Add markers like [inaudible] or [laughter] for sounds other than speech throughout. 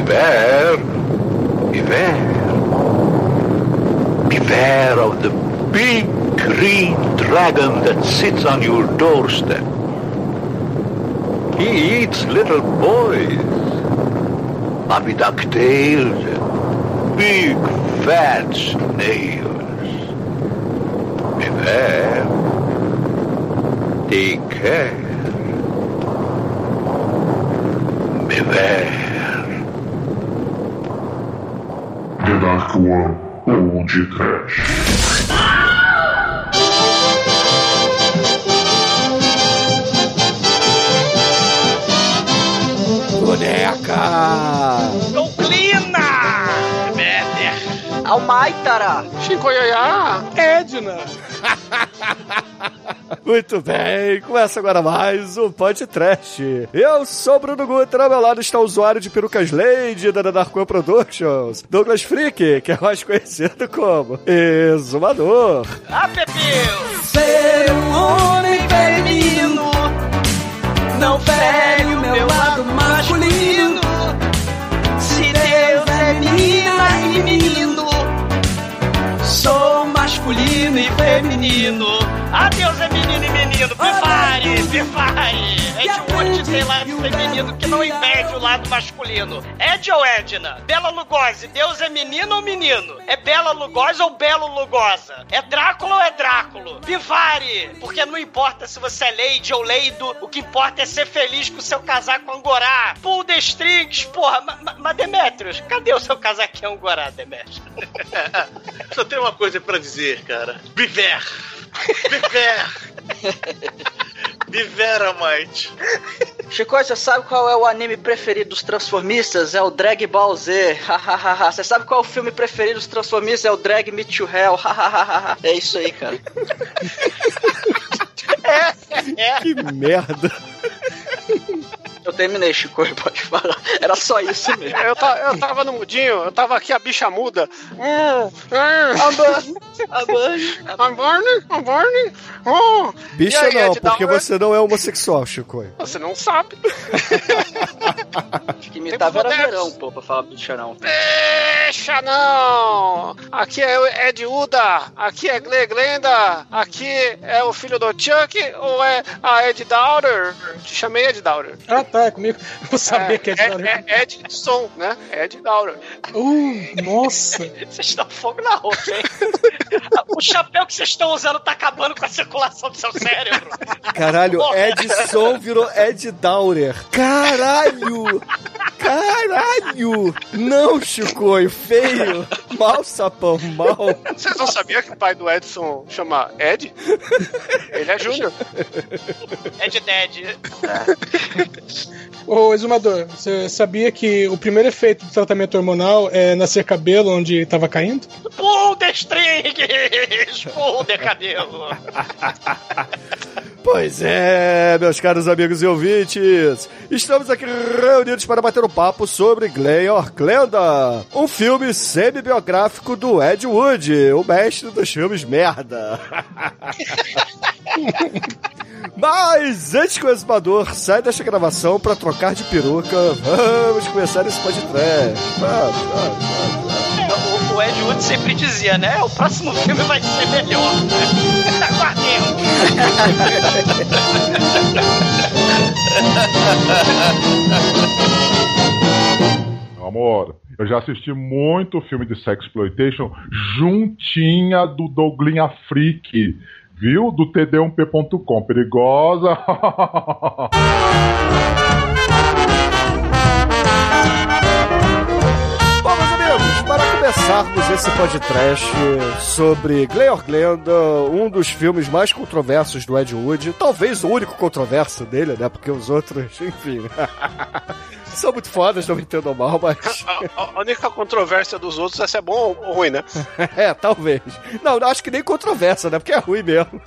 Beware. Beware. Beware of the big green dragon that sits on your doorstep. He eats little boys. Puppy ducktails and big fat snails. Beware. Take care. Beware. One ou de Trash. Boneca! Douglina! Demeter! Almaitara! Chicoiaiá! Edna! [laughs] Muito bem, começa agora mais um podcast. Eu sou o Bruno Guter, ao meu lado está o usuário de perucas Lady da Darkwan Productions, Douglas Freak, que é mais conhecido como Exumador. Ah, Pepeu! Ser um homem feminino não fere o meu lado masculino. Se Deus é menina e menino, sou masculino e feminino. Ah, Deus é menino e menino! Pifare! Pifare! Ed Wood tem lado feminino que não impede o lado masculino. Ed ou Edna? Bela Lugosi, Deus é menino ou menino? É Bela Lugosi ou Belo Lugosa? É Drácula ou é Dráculo? Pifare! Porque não importa se você é Lady ou Leido, o que importa é ser feliz com o seu casaco angorá. Pull the strings, porra! Mas ma, Demetrius, cadê o seu casaquinho angorá, Demetrius? [laughs] Só tem uma coisa pra dizer, cara. Viver! Viver! [laughs] Viver, Amite! Chico, você sabe qual é o anime preferido dos Transformistas? É o Drag Ball Z. Você sabe qual é o filme preferido dos Transformistas? É o Drag Me to Hell. Hahaha. é isso aí, cara. [laughs] é, é. Que merda. Eu terminei, Chico, [laughs] pode falar. Era só isso mesmo. Eu, ta, eu tava no mudinho, eu tava aqui a bicha muda. I'm burning. I'm burning, I'm burning. Oh. Bicha aí, não, porque Dauer? você não é homossexual, Chico. Você não sabe. Acho que imitava era verão, pô, pra falar bicha não. Deixa não! Aqui é Ed Uda, aqui é Gle Glenda, aqui é o filho do Chuck ou é a Ed Dowder? Te chamei Ed Dowder. Ah, tá, é comigo. Eu sabia que é de é, é Ed Som, né? Ed Dowder. Uh, nossa! [laughs] Vocês estão fogo na roupa, hein? [laughs] o chapéu que vocês estão usando tá acabando com a circulação do seu cérebro. Caralho, Edson virou Ed Daurer. Caralho! Caralho! Não, Chico, feio! Mal, sapão, mal. Vocês não sabiam que o pai do Edson chama Ed? Ele é Júnior. Ed Dead. Ô, Exumador, você sabia que o primeiro efeito do tratamento hormonal é nascer cabelo onde tava caindo? Pull the strings! [laughs] Pull the cabelo! [laughs] Pois é, meus caros amigos e ouvintes, estamos aqui reunidos para bater um papo sobre Glenor Glenda, um filme semi-biográfico do Ed Wood, o mestre dos filmes merda. [laughs] Mas antes que o exumador saia desta gravação para trocar de peruca, vamos começar esse podcast. Vamos, vamos, vamos. O, o Ed Wood sempre dizia, né? O próximo filme vai ser melhor. [laughs] Amor, eu já assisti muito filme de sexploitation juntinha do Douglinha Freak, viu? Do td1p.com. Perigosa. [laughs] começarmos esse podcast sobre Gleor Glenda, um dos filmes mais controversos do Ed Wood, talvez o único controverso dele, né? Porque os outros, [laughs] enfim, [laughs] são muito fodas, não me entendam mal, mas. [laughs] A, a única controvérsia dos outros é se é bom ou ruim, né? é, talvez. Não, acho que nem controvérsia, né? Porque é ruim mesmo.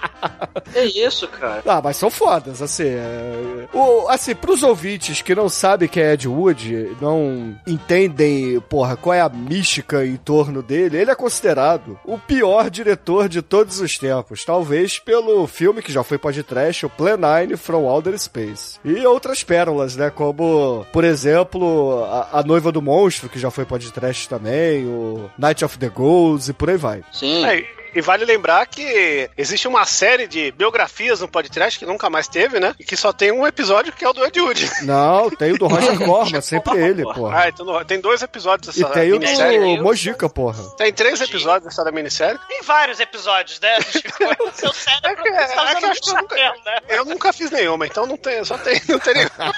[laughs] É isso, cara. Ah, mas são fodas, assim. É... O, assim, pros ouvintes que não sabem quem é Ed Wood, não entendem, porra, qual é a mística em torno dele, ele é considerado o pior diretor de todos os tempos. Talvez pelo filme que já foi podcast, o Plan 9 from Outer Space. E outras pérolas, né? Como, por exemplo, a, a Noiva do Monstro, que já foi podcast também, o Night of the Ghouls e por aí vai. Sim. É, e vale lembrar que existe uma série de biografias no podcast que nunca mais teve, né? E que só tem um episódio que é o do Ed Wood. [laughs] Não, tem o do Roger [laughs] Corman, sempre ele, porra. Ah, então tem dois episódios E dessa tem o do Mojica, porra. Tem três episódios dessa da minissérie. Tem vários episódios, né? [laughs] O seu cérebro É que- é que eu acho que eu nunca- né? Eu nunca fiz nenhuma, então não tem, só tem, não tem nenhuma.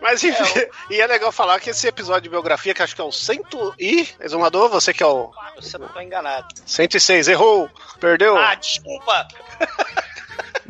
Mas enfim, [laughs] e é legal falar que esse episódio de biografia, que acho que é o 100 e... Exumador, você que é o Você não tô enganado. 106, errou, perdeu. Ah, desculpa. [laughs]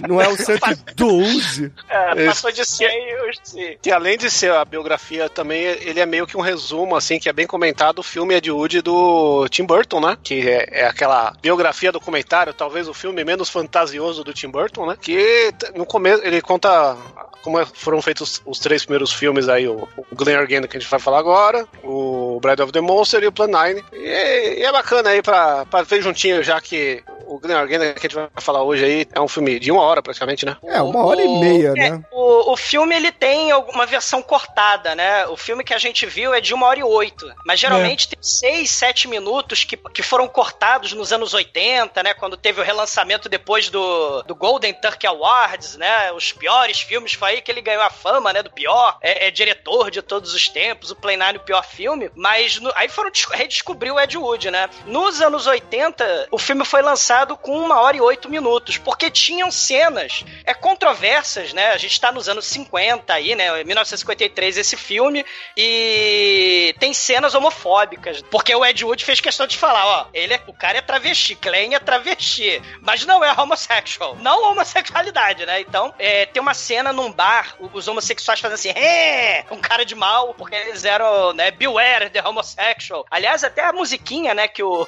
Não é o 112. [laughs] É, Isso. passou de 100 eu esqueci. Que além de ser a biografia, também ele é meio que um resumo, assim, que é bem comentado, o filme Ed Wood do Tim Burton, né? Que é, é aquela biografia documentário, talvez o filme menos fantasioso do Tim Burton, né? Que no começo ele conta como é- foram feitos os três primeiros filmes aí, o, o Glen Argand que a gente vai falar agora, o Bride of the Monster e o Plan 9. E, e é bacana aí pra, pra ver juntinho, já que o Glen Argand que a gente vai falar hoje aí é um filme de uma hora praticamente, né? É, uma hora e O- meia, é, né? o, o filme ele tem alguma versão cortada, né? O filme que a gente viu é de uma hora e oito. Mas geralmente tem seis, sete minutos que, que foram cortados nos anos 80, né? Quando teve o relançamento depois do, do Golden Turkey Awards, né? Os piores filmes, foi aí que ele ganhou a fama, né? Do pior. É, é diretor de todos os tempos, o Play Nine, o pior filme. Mas no- aí foram des- redescobrir o Ed Wood, né? Nos anos 80, o filme foi lançado com uma hora e oito minutos, porque tinham cenas é, controversas, né? A gente tá nos anos 50 aí, né? 1953 esse filme, e tem cenas homofóbicas, porque o Ed Wood fez questão de falar, ó, ele é, o cara é travesti, Glenn é travesti, mas não é homossexual, não homossexualidade, né? Então, é, tem uma cena num bar, os homossexuais fazem assim, é, um cara de mal, porque eles eram, né, beware the homosexual. Aliás, até a musiquinha, né, que o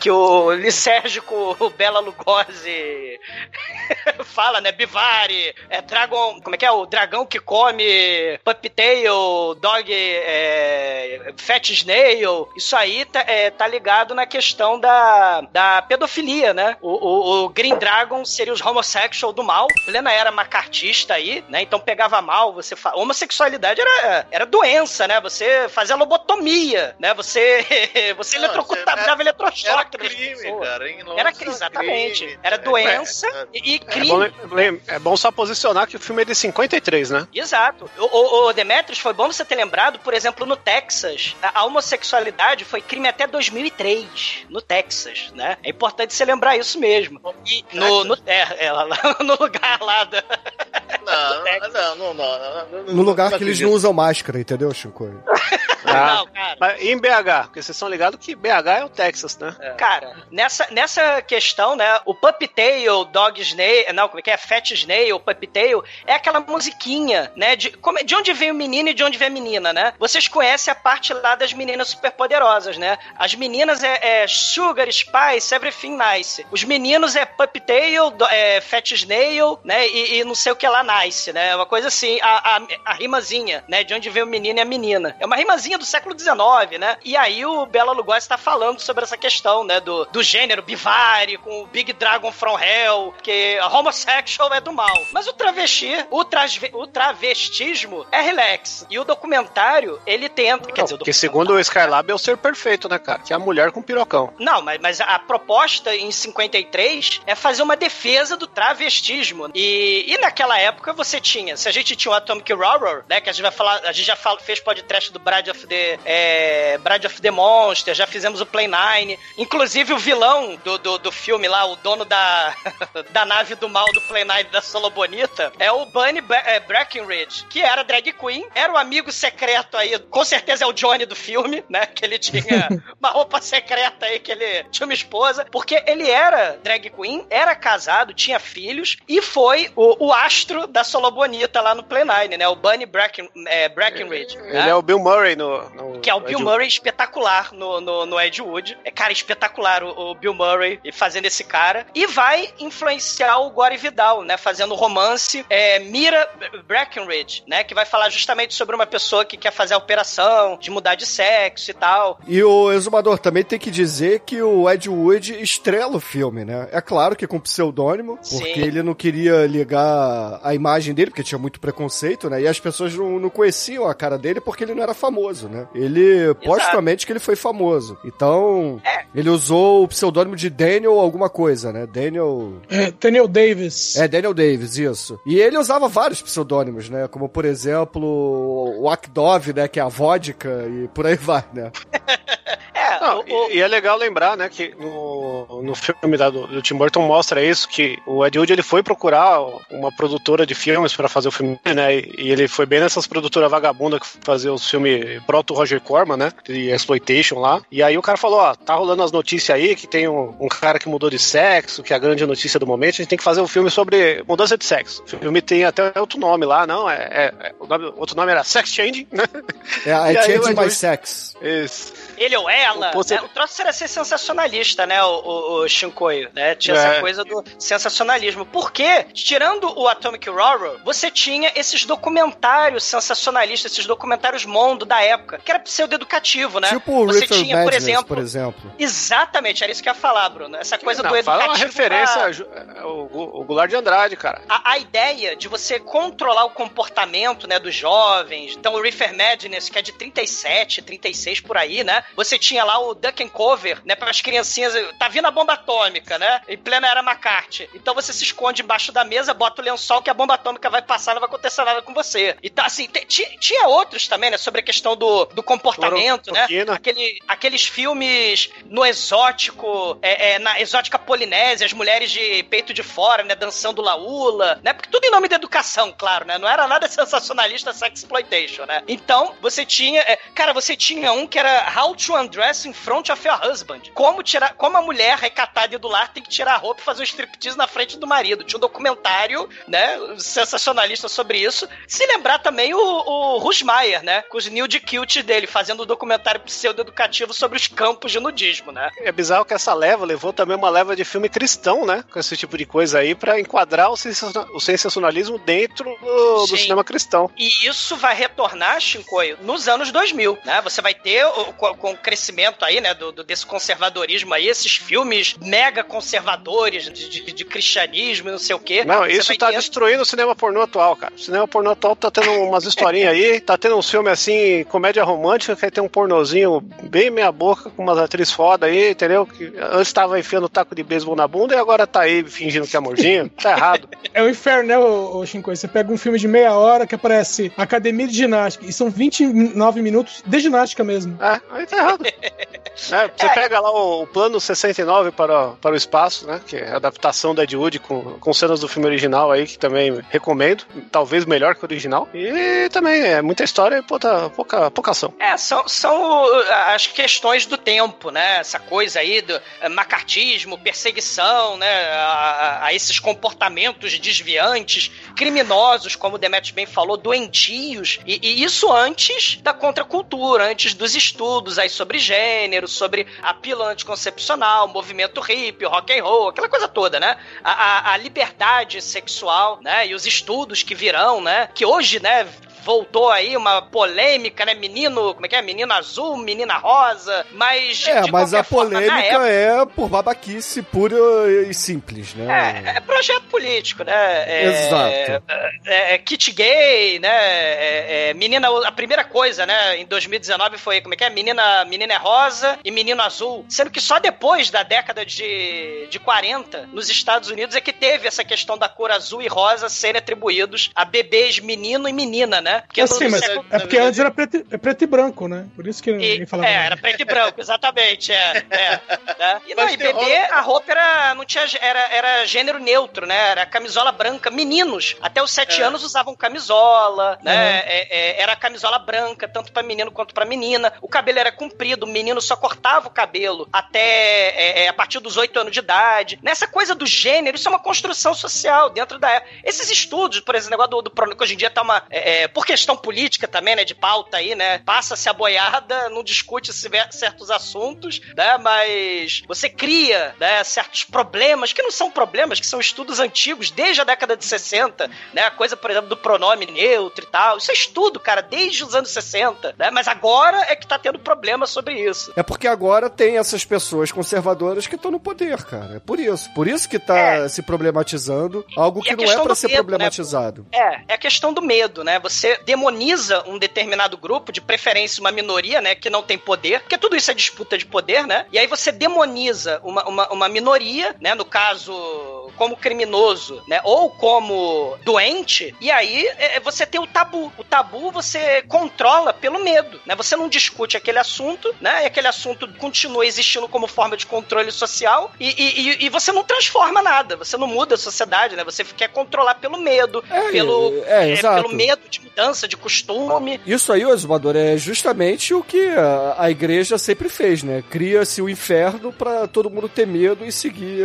que o Licérgico, o [laughs] Bela Lugosi [laughs] fala, né? Bivari, é Dragon. Como é que é? O dragão que come Puppetail, Dog, é, Fat Snail. Isso aí tá, é, tá ligado na questão da, da pedofilia, né? O, o, o Green Dragon seria os homossexual do mal. Plena era macartista aí, né? Então pegava mal, você. Fa... Homossexualidade era, era doença, né? Você fazia lobotomia, né? Você, [laughs] você Não, eletrocutava, dava eletrochoque. Era crime, cara. Em Londres era crime, exatamente. crime. Era É, doença é, e, e É crime. bom, lem- é bom só posicionar que o filme é de 53, né? Exato. O, o, o Demetrius, foi bom você ter lembrado, por exemplo, no Texas, a, homossexualidade foi crime até 2003, no Texas, né? É importante você lembrar isso mesmo. E no, no, é, é, [laughs] no lugar lá da... Não, não, não. No lugar que eles não usam máscara, entendeu, Chico? [laughs] Não, cara. Mas e em BH? Porque vocês estão ligados que BH é o Texas, né? Cara, nessa, nessa questão, né, o Puppetail, Dog Snail, não, como é que é? Fat Snail, Puppetail, é aquela musiquinha, né, de, como, de onde vem o menino e de onde vem a menina, né? Vocês conhecem a parte lá das meninas superpoderosas, né? As meninas é, é Sugar, Spice, Everything Nice. Os meninos é Puppetail, do- é Fat Snail, né, e, e não sei o que lá Nice, né? É uma coisa assim, a, a, a rimazinha, né, de onde vem o menino e a menina. É uma rimazinha do século XIX, né? E aí o Bela Lugosi tá falando sobre essa questão, né, do, do gênero bivari com o Big Dragon from Hell, que a homosexual é do mal. Mas o travesti, o, trasve, o travestismo é relax. E o documentário, ele tenta, quer dizer, o Porque segundo o Skylab é o ser perfeito, né, cara? Que é a mulher com pirocão. não, mas, mas a proposta em 53 é fazer uma defesa do travestismo. E, e naquela época você tinha, se a gente tinha o Atomic Horror, né, que a gente vai falar, a gente já fala, fez podcast do Bride of the é, Bride of the Monster, já fizemos o Play Nine, inclusive o vilão do, do, do filme lá, o dono da, [laughs] da nave do mal do Play Nine da Solo Bonita, é o Bunny é, Breckenridge, que era drag queen, era o amigo secreto aí, com certeza é o Johnny do filme, né, que ele tinha [laughs] uma roupa secreta aí, que ele tinha uma esposa, porque ele era drag queen, era casado, tinha filhos, e foi o, o astro da Solo Bonita lá no Play Nine, né, o Bunny Brecken, é, Breckenridge. Ele é o Bill Murray no no, Que é o Bill Ed Murray espetacular no, no, no Ed Wood. É, cara, espetacular o, o Bill Murray fazendo esse cara. E vai influenciar o Gore Vidal, né? Fazendo o romance é, Mira Breckenridge, né? Que vai falar justamente sobre uma pessoa que quer fazer a operação, de mudar de sexo e tal. E o exumador também tem que dizer que o Ed Wood estrela o filme, né? É claro que com pseudônimo, Sim. porque ele não queria ligar a imagem dele, porque tinha muito preconceito, né? E as pessoas não, não conheciam a cara dele porque ele não era famoso, né? Ele, postumamente, que ele foi famoso. Então, É. ele usou o pseudônimo de Daniel alguma coisa, né? Daniel... É, Daniel Davis. É, Daniel Davis, isso. E ele usava vários pseudônimos, né? Como, por exemplo, o Akdov, né? Que é a vodka, e por aí vai, né? [laughs] É, Não, o- o- e, e é legal lembrar, né, que no, no filme da- do, do Tim Burton mostra isso, que o Ed Wood ele foi procurar uma produtora de filmes para fazer o filme, né, e, e ele foi bem nessas produtoras vagabundas que fazia os filmes proto Roger Corman, né, de exploitation lá, e aí o cara falou, ó, tá rolando as notícias aí que tem um, um cara que mudou de sexo, que é a grande notícia do momento, a gente tem que fazer um filme sobre mudança de sexo. O filme tem até outro nome lá, não, é, é- é- o nome- outro nome era Sex Changing, né? É, E Ed My Wood- Sex. Isso. ele ou ela, Né? o troço era ser sensacionalista, né, o, o, o Shinkoio, né? Tinha É. essa coisa do sensacionalismo. Porque, tirando o Atomic Horror, você tinha esses documentários sensacionalistas, esses documentários mondo da época, que era pseudo-educativo, né? Tipo o você tinha, por Madness, exemplo, por exemplo. Exatamente, era isso que eu ia falar, Bruno. Essa coisa Não, do fala educativo. uma referência pra- ao Gu- o Goulart de Andrade, cara. a, a ideia de você controlar o comportamento, né, dos jovens. Então, o Reefer Madness, que é de 37, 36 por aí, né? Você tinha lá o Duck and Cover, né, para as criancinhas. Tá vindo a bomba atômica, né? Em plena era McCarthy. Então você se esconde embaixo da mesa, bota o lençol que a bomba atômica vai passar, não vai acontecer nada com você. Então, assim, tinha outros também, né, sobre a questão do, do comportamento, né? Aquele, aqueles filmes no exótico, é, é, na exótica polinésia, as mulheres de peito de fora, né, dançando laúla, né? Porque tudo em nome da educação, claro, né? Não era nada [laughs] sensacionalista sex exploitation, né? Então, você tinha, é, cara, você tinha um que era How to Undress in Front of Your Husband. Como tirar, como a mulher recatada do lar tem que tirar a roupa e fazer um striptease na frente do marido. Tinha um documentário, né, sensacionalista sobre isso. Se lembrar também o, o Rushmaier, né, com os nude cute dele, fazendo um documentário pseudo-educativo sobre os campos de nudismo, né? É bizarro que essa leva levou também uma leva de filme cristão, né? Com esse tipo de coisa aí, pra enquadrar o, o sensacionalismo dentro do, do cinema cristão. E isso vai retornar, Shinkoio, nos anos 2000, né? Você vai ter, o- com, com o crescimento aí, né, do, do- desse conservadorismo aí, esses filmes mega conservadores de, de- de cristianismo e não sei o quê. Não, isso tá ter- destruindo o cinema pornô atual, cara. O cinema pornô atual tá tendo umas historinhas aí, tá tendo uns filmes assim, comédia romântica, que aí tem um pornozinho bem meia boca, com umas atrizes foda aí, entendeu? Que antes tava enfiando taco de beisebol na bunda e agora tá aí fingindo que é amorzinho. Tá errado. É o inferno, né, ô, Shinkoi? Você pega um filme de meia hora que aparece Academia de Ginástica e são 29 minutos de ginástica mesmo. É, aí tá errado. É, você pega lá o, o plano 69 para, para o espaço, né? Que é a adaptação da Ed Wood com, com cenas do filme original aí, que também recomendo. Talvez melhor que o original. E também é muita história e pouca, pouca, pouca ação. É, são, são as questões do tempo, né? Essa coisa aí do eh, macartismo, perseguição, né? A, a- a esses comportamentos desviantes, criminosos, como o Demetrius bem falou, doentios. E, e isso antes da contracultura, antes dos estudos aí sobre gênero, sobre a pílula anticoncepcional, movimento hippie, rock and roll, aquela coisa toda, né? A, a- a liberdade sexual, né? E os estudos que virão, né? Que hoje, né? Voltou aí uma polêmica, né? Menino, como é que é? Menino azul, menina rosa, mas É, mas a forma, polêmica época, é por babaquice pura e simples, né? é, é projeto político, né? É, Exato. É, é kit gay, né? É, é menina, a primeira coisa, né? Em 2019 foi, como é que é? Menina, menina é rosa e menino azul. Sendo que só depois da década de, de 40, nos Estados Unidos, é que teve essa questão da cor azul e rosa serem atribuídos a bebês menino e menina, né? Porque É no- sim, no mas século- é porque antes era preto, é preto e branco, né? Por isso que E- ninguém falava. é, nada. era preto e branco, exatamente. É, é, né? E, não, Mas e bebê, a roupa era, não tinha, era, era gênero neutro, né? Era camisola branca. Meninos, até os sete É. anos usavam camisola, né? Uhum. É, é, era camisola branca, tanto pra menino quanto pra menina. O cabelo era comprido, o menino só cortava o cabelo até é, é, a partir dos oito anos de idade. Nessa coisa do gênero, isso é uma construção social dentro da época. Esses estudos, por exemplo, negócio do, do pronome, que hoje em dia tá uma. Por por questão política também, né, de pauta aí, né, passa-se a boiada, não discute certos assuntos, né, mas você cria, né, certos problemas, que não são problemas, que são estudos antigos, desde a década de 60, né, a coisa, por exemplo, do pronome neutro e tal, isso é estudo, cara, desde os anos 60, né, mas agora é que tá tendo problema sobre isso. É porque agora tem essas pessoas conservadoras que estão no poder, cara, é por isso, por isso que tá é. se problematizando, algo que não é para ser medo, né? problematizado. Né? É, é a questão do medo, né, você demoniza um determinado grupo, de preferência uma minoria, né, que não tem poder, porque tudo isso é disputa de poder, né, e aí você demoniza uma, uma, uma minoria, né, no caso como criminoso, né? Ou como doente, e aí é, é, você tem o tabu. O tabu você controla pelo medo, né? Você não discute aquele assunto, né? E aquele assunto continua existindo como forma de controle social e, e, e você não transforma nada, você não muda a sociedade, né? Você quer controlar pelo medo, é, pelo, é, é, pelo medo de mudança, de costume. Isso aí, Osmador, é justamente o que a, a igreja sempre fez, né? Cria-se o inferno para todo mundo ter medo e seguir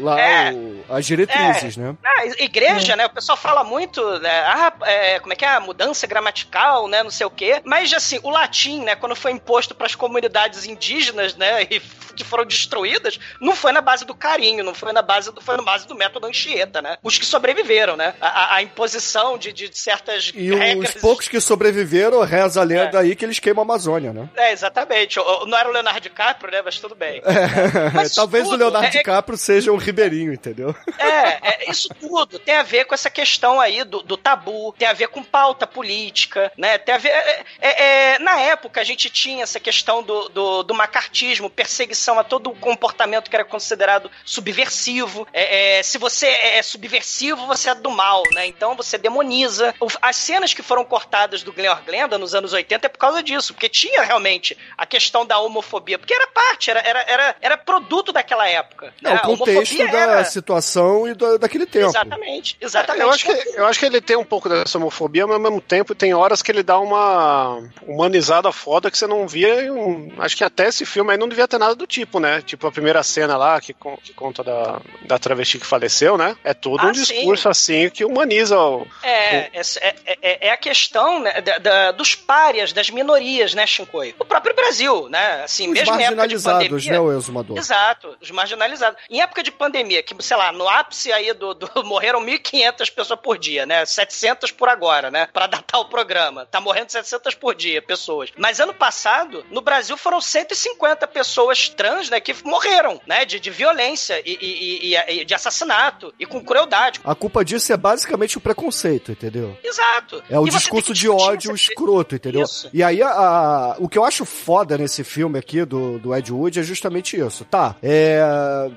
lá é. o, as diretrizes, é. né? Ah, igreja, é. né? O pessoal fala muito, né? Ah, é, como é que é? A mudança gramatical, né? Não sei o quê. Mas, assim, o latim, né? Quando foi imposto para as comunidades indígenas, né? E que foram destruídas, não foi na base do carinho, não foi na base do, foi na base do método Anchieta, né? Os que sobreviveram, né? A, a imposição de, de certas e regras. os poucos que sobreviveram, reza a lenda é. aí que eles queimam a Amazônia, né? É, exatamente. Não era o Leonardo DiCaprio, né? Mas tudo bem. É. [laughs] Mas Talvez tudo, o Leonardo é, DiCaprio seja um ribeirinho, entendeu? É, é, isso tudo tem a ver com essa questão aí do, do tabu, tem a ver com pauta política, né? Tem a ver. É, é, é, na época a gente tinha essa questão do, do, do macartismo, perseguição a todo o comportamento que era considerado subversivo. É, se você é subversivo, você é do mal, né? Então você demoniza. As cenas que foram cortadas do Glenn Glenda nos anos 80 é por causa disso, porque tinha realmente a questão da homofobia, porque era parte, era, era, era, era produto daquela época. Não, né? o contexto da era... situação e do, daquele tempo. Exatamente, exatamente. Eu acho, que, eu acho que ele tem um pouco dessa homofobia, mas ao mesmo tempo tem horas que ele dá uma humanizada foda que você não via. Um, acho que até esse filme aí não devia ter nada do tipo, né? Tipo a primeira cena lá que, que conta da, da travesti que faleceu, né? É todo ah, um discurso sim. assim que humaniza o. É, o... É, é, é, a questão né, da, da, dos párias, das minorias, né, Shinkoi? O próprio Brasil, né? Assim, os mesmo marginalizados, pandemia, né, o exumador? Exato, os marginalizados. Em época de pandemia, que, sei lá, no ápice aí do, do [laughs] morreram 1.500 pessoas por dia, né? 700 por agora, né? Para datar o programa. Tá morrendo 700 por dia, pessoas. Mas ano passado, no Brasil foram 150 pessoas trans, né? Que morreram, né? De, de violência e, e, e, e de assassinato e com crueldade. A culpa disso é basicamente o preconceito, entendeu? Exato. É o discurso de ódio escroto, entendeu? Isso. E aí, a, a, o que eu acho foda nesse filme aqui do, do Ed Wood é justamente isso. Tá, é,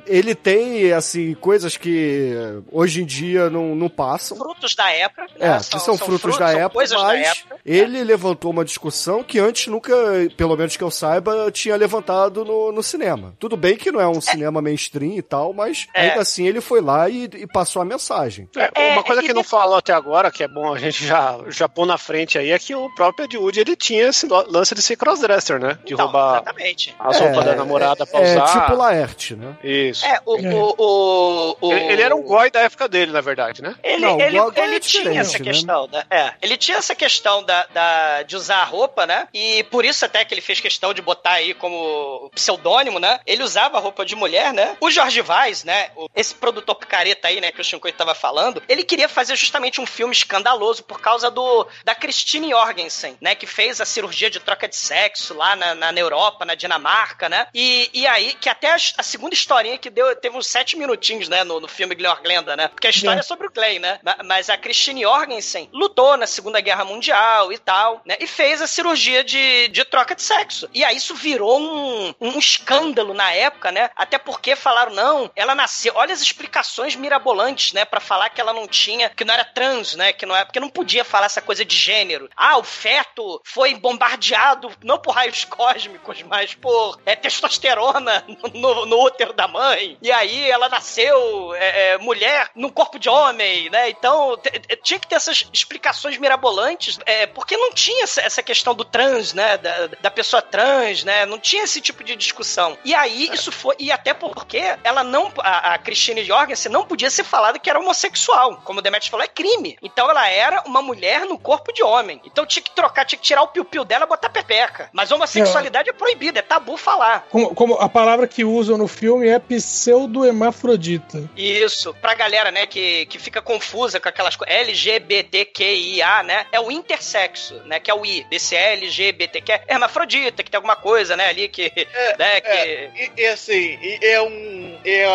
ele tem, assim, coisas que hoje em dia não, não passam. Frutos da época. Né? É, são, que são, são frutos, frutos, da época, mas da época. ele é. levantou uma discussão que antes nunca, pelo menos que eu saiba, tinha levantado no, no cinema. Tudo bem que não é um é. cinema mainstream e tal, mas é. ainda assim ele foi lá e, e passou a mensagem. É, é, uma coisa que não falou até agora, que é bom a gente já, já pôr na frente aí, é que o próprio Ed Wood, ele tinha esse lance de ser crossdresser, né? De então, roubar exatamente. a roupa da namorada pra usar. É tipo Laerte, né? Isso. É, o, o, o, o, Ele, ele era um goi da época dele, na verdade, né? Ele, não, ele, ele é tinha essa né? questão, né? É, ele tinha essa questão da, da, de usar a roupa, né? E por isso até que ele fez questão de botar aí como pseudônimo, né? Ele usava roupa de mulher, né? O Jorge Vaz, né? Esse produtor picareta aí, né? Que o Shinkoi tava falando, ele queria fazer justamente um filme escandaloso por causa do da Christine Jorgensen, né? Que fez a cirurgia de troca de sexo lá na, na, na Europa, na Dinamarca, né? E, e aí, que até a, a segunda historinha que deu, teve uns sete minutinhos, né? No, no filme Glenn Glenda, né? Porque a história é, é sobre o Clay, né? Mas a Christine Jorgensen lutou na Segunda Guerra Mundial e tal, né? E fez a cirurgia de, de troca de sexo. E aí isso virou um, um escândalo na época, né? Até porque falaram, não, ela nasceu. Olha as explicações mirabolantes, né? Pra falar que ela não tinha, que não era trans, né? Que não é, porque não podia falar essa coisa de gênero. Ah, o feto foi bombardeado não por raios cósmicos, mas por é, testosterona no, no útero da mãe. E aí ela nasceu é, é, mulher num corpo de homem, né? Então tinha que ter essas explicações mirabolantes, é, porque não tinha essa, essa questão do trans, né? Da, da pessoa trans, né? Não tinha esse tipo de discussão. E aí, isso foi. E até porque ela não. A, a Christine Jorgensen não podia ser falada que era homossexual. Como o Demetrius falou, é crime. Então ela era uma mulher no corpo de homem. Então tinha que trocar, tinha que tirar o piu-piu dela e botar pepeca. Mas homossexualidade é proibida, é tabu falar. Como, como a palavra que usam no filme é pseudo-hermafrodita. Isso, pra galera, né, que, que fica confusa com aquelas coisas, LGBTQIA, né, é o intersexo, né, que é o I, desse LGBTQ, é hermafrodita, que tem alguma coisa, né, ali que, né, que... É, e, e assim, e é um. É,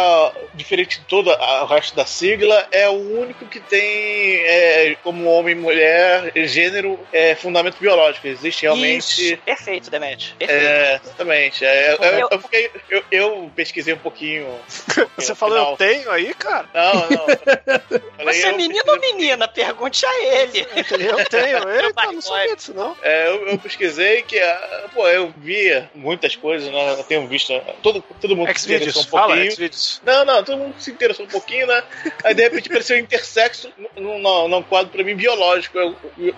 diferente de todo a- o resto da sigla, é o único que tem é, como homem e mulher, gênero, é, fundamento biológico. Existe realmente. Isso, perfeito, Demet, perfeito. É, exatamente. É, eu, Eu- eu, fiquei- eu- eu pesquisei um pouquinho. [laughs] Você falou, eu tenho aí, cara? Não, não. [laughs] Falei, Você é menino ou menina? Pergunte a ele. Eu tenho, Meu [laughs] eita, não sabia disso, não. É, eu, eu pesquisei que, ah, pô, eu via muitas coisas, né? Eu tenho visto. Todo, todo mundo se interessou um fala, pouquinho. Xvideos. Não, não, todo mundo se interessou um pouquinho, né? Aí de repente apareceu intersexo num, num, num quadro pra mim biológico.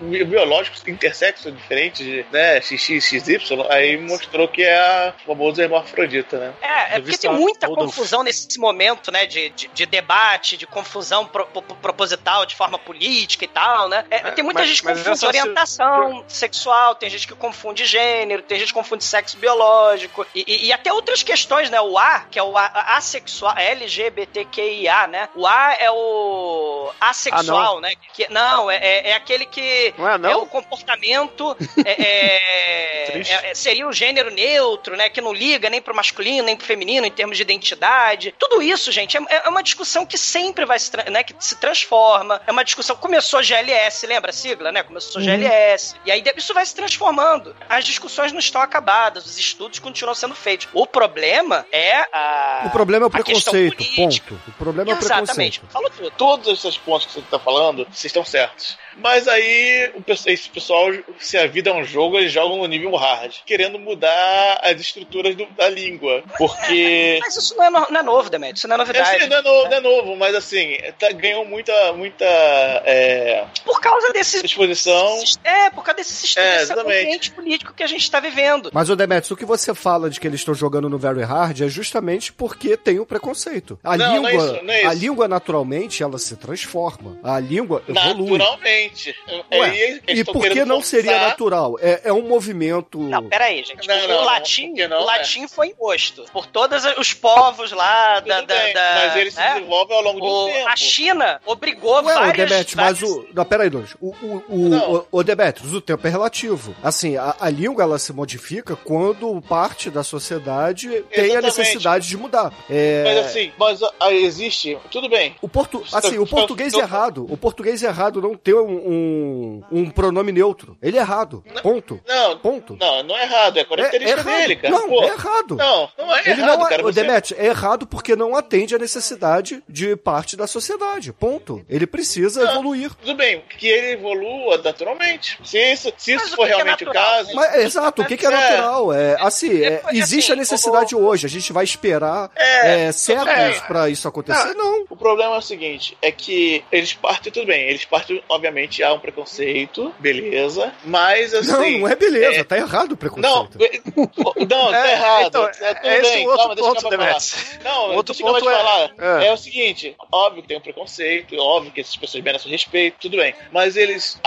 Biológico, intersexo, diferente de né, XX, XY. Aí mostrou que é a famosa hermafrodita, né? É, é porque tem muita confusão nesse momento, né? De, de, de debate, de confusão pro- pro- proposital de forma política e tal, né? É, É, tem muita mas- gente que confunde essa se- orientação sexual, tem gente que confunde gênero, tem gente que confunde sexo biológico e, e- e até outras questões, né? O A, que é o a, assexual, LGBTQIA, né? O A é o assexual, né? Que, não, é, é- é aquele que Não é, é não? o comportamento é, é- [laughs] é- é- seria o gênero neutro, né? Que não liga nem pro masculino, nem pro feminino em termos de identidade. Tudo isso, gente, é, é uma discussão que sempre vai se, né, que se transforma. É uma discussão. Começou GLS, lembra a sigla, né? Começou GLS. E aí isso vai se transformando. As discussões não estão acabadas, os estudos continuam sendo feitos. O problema é a. O problema é o preconceito, ponto. O problema é o Exatamente. preconceito. Falou tudo. Todos esses pontos que você está falando, vocês estão certos. Mas aí esse pessoal, se a vida é um jogo, eles jogam no nível hard, querendo mudar as estruturas do- da língua. Porque. Mas isso não é, no- não é novo, Demet. Isso não é É, novidade. assim, não, é novo, não é novo, mas assim, tá- ganhou muita, muita é, Por causa desse exposição. É, por causa desse sistema, É, ambiente político que a gente está vivendo. Mas, o Demetrius, o que você fala de que eles estão jogando no Very Hard é justamente porque tem o preconceito. A Não, não é língua, isso, não é a isso. língua naturalmente, ela se transforma. A língua evolui. Naturalmente. Ué, Aí eles e estão por que não seria forçar- natural? É, é um movimento. Não, peraí, gente. Não, o não, não, latim, não? o latim foi imposto por todos os povos lá da. Bem, da- mas ele se né? desenvolve ao longo de um O- tempo. a China obrigou Ué, o várias. Demetrius, mas o. Não, peraí, Douglas. O, o, o, o, o Demetrius, o tempo é relativo. Assim, a, a língua ela se modifica quando parte da sociedade tem a Exatamente. necessidade de mudar. É, Mas assim, mas ah, existe. Tudo bem. O, portu... assim, o português é errado. O português é errado não ter um, um, um pronome neutro. Ele é errado. Ponto. Não, Ponto. não, não é errado. É É, é característica errado. dele, cara. Não, Pô, é errado. Não, não é Ele errado, não, cara. o Você- Demet, é errado porque não atende à necessidade de parte da sociedade. Ponto. Ele precisa Não. evoluir. Tudo bem, que ele evolua naturalmente. Se isso, se isso o for é realmente o natural? caso. Mas, exato, o que, que é É. natural? É, assim, é, Depois, existe assim, a necessidade hoje. A gente vai esperar É, é, séculos pra isso acontecer? Não. O problema é o seguinte, é que eles partem, tudo bem, eles partem, obviamente, há um preconceito, beleza, mas assim... Não, não é beleza. é- Tá errado o Não, preconceito. [laughs] não, tá É, errado. então, é, tudo é bem, calma, deixa eu ponto, acabar de falar. Não, outro deixa eu acabar de é- falar. é. É. o seguinte, óbvio que tem um preconceito, óbvio que essas pessoas merecem respeito, tudo bem. Mas eles.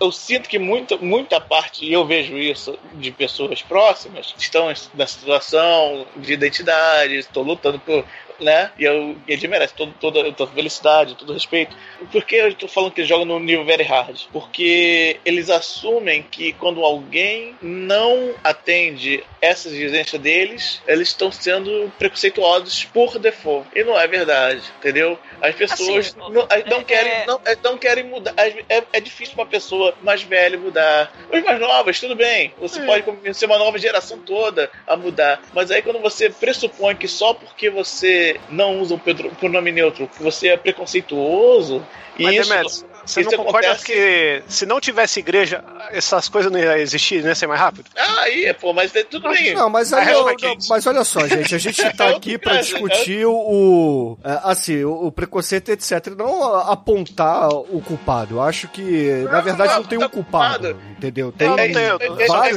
eu sinto que muita, muita parte, e eu vejo isso de pessoas próximas, que estão na situação de identidade, estou lutando por. Né? E eu, ele merece todo, toda, toda felicidade, todo respeito. Por que eu estou falando que eles jogam no nível very hard? Porque eles assumem que quando alguém não atende essa exigência deles, eles estão sendo preconceituosos por default. E não é verdade, entendeu? As pessoas Assim, não, não é- querem, é- não, é- não querem mudar. É, é difícil uma pessoa mais velha mudar. Os mais novas, tudo bem. Você pode convencer uma nova geração toda a mudar. Mas aí quando você pressupõe que só porque você não usa pedro- pronome neutro, que você é preconceituoso, e Mas, isso. Demetrius, Você não concorda acontece- que se não tivesse igreja, essas coisas não iam existir, ia ser mais rápido? Ah, aí, pô, mas é tudo bem. Não, mas, aí, eu- é, não, mas- olha só, gente, a gente [laughs] tá É aqui pra caso, discutir o, é, assim, o, o preconceito, etc, e não apontar o culpado. Eu acho que, na verdade, não tem um tá culpado, culpado. entendeu? Tem vários é-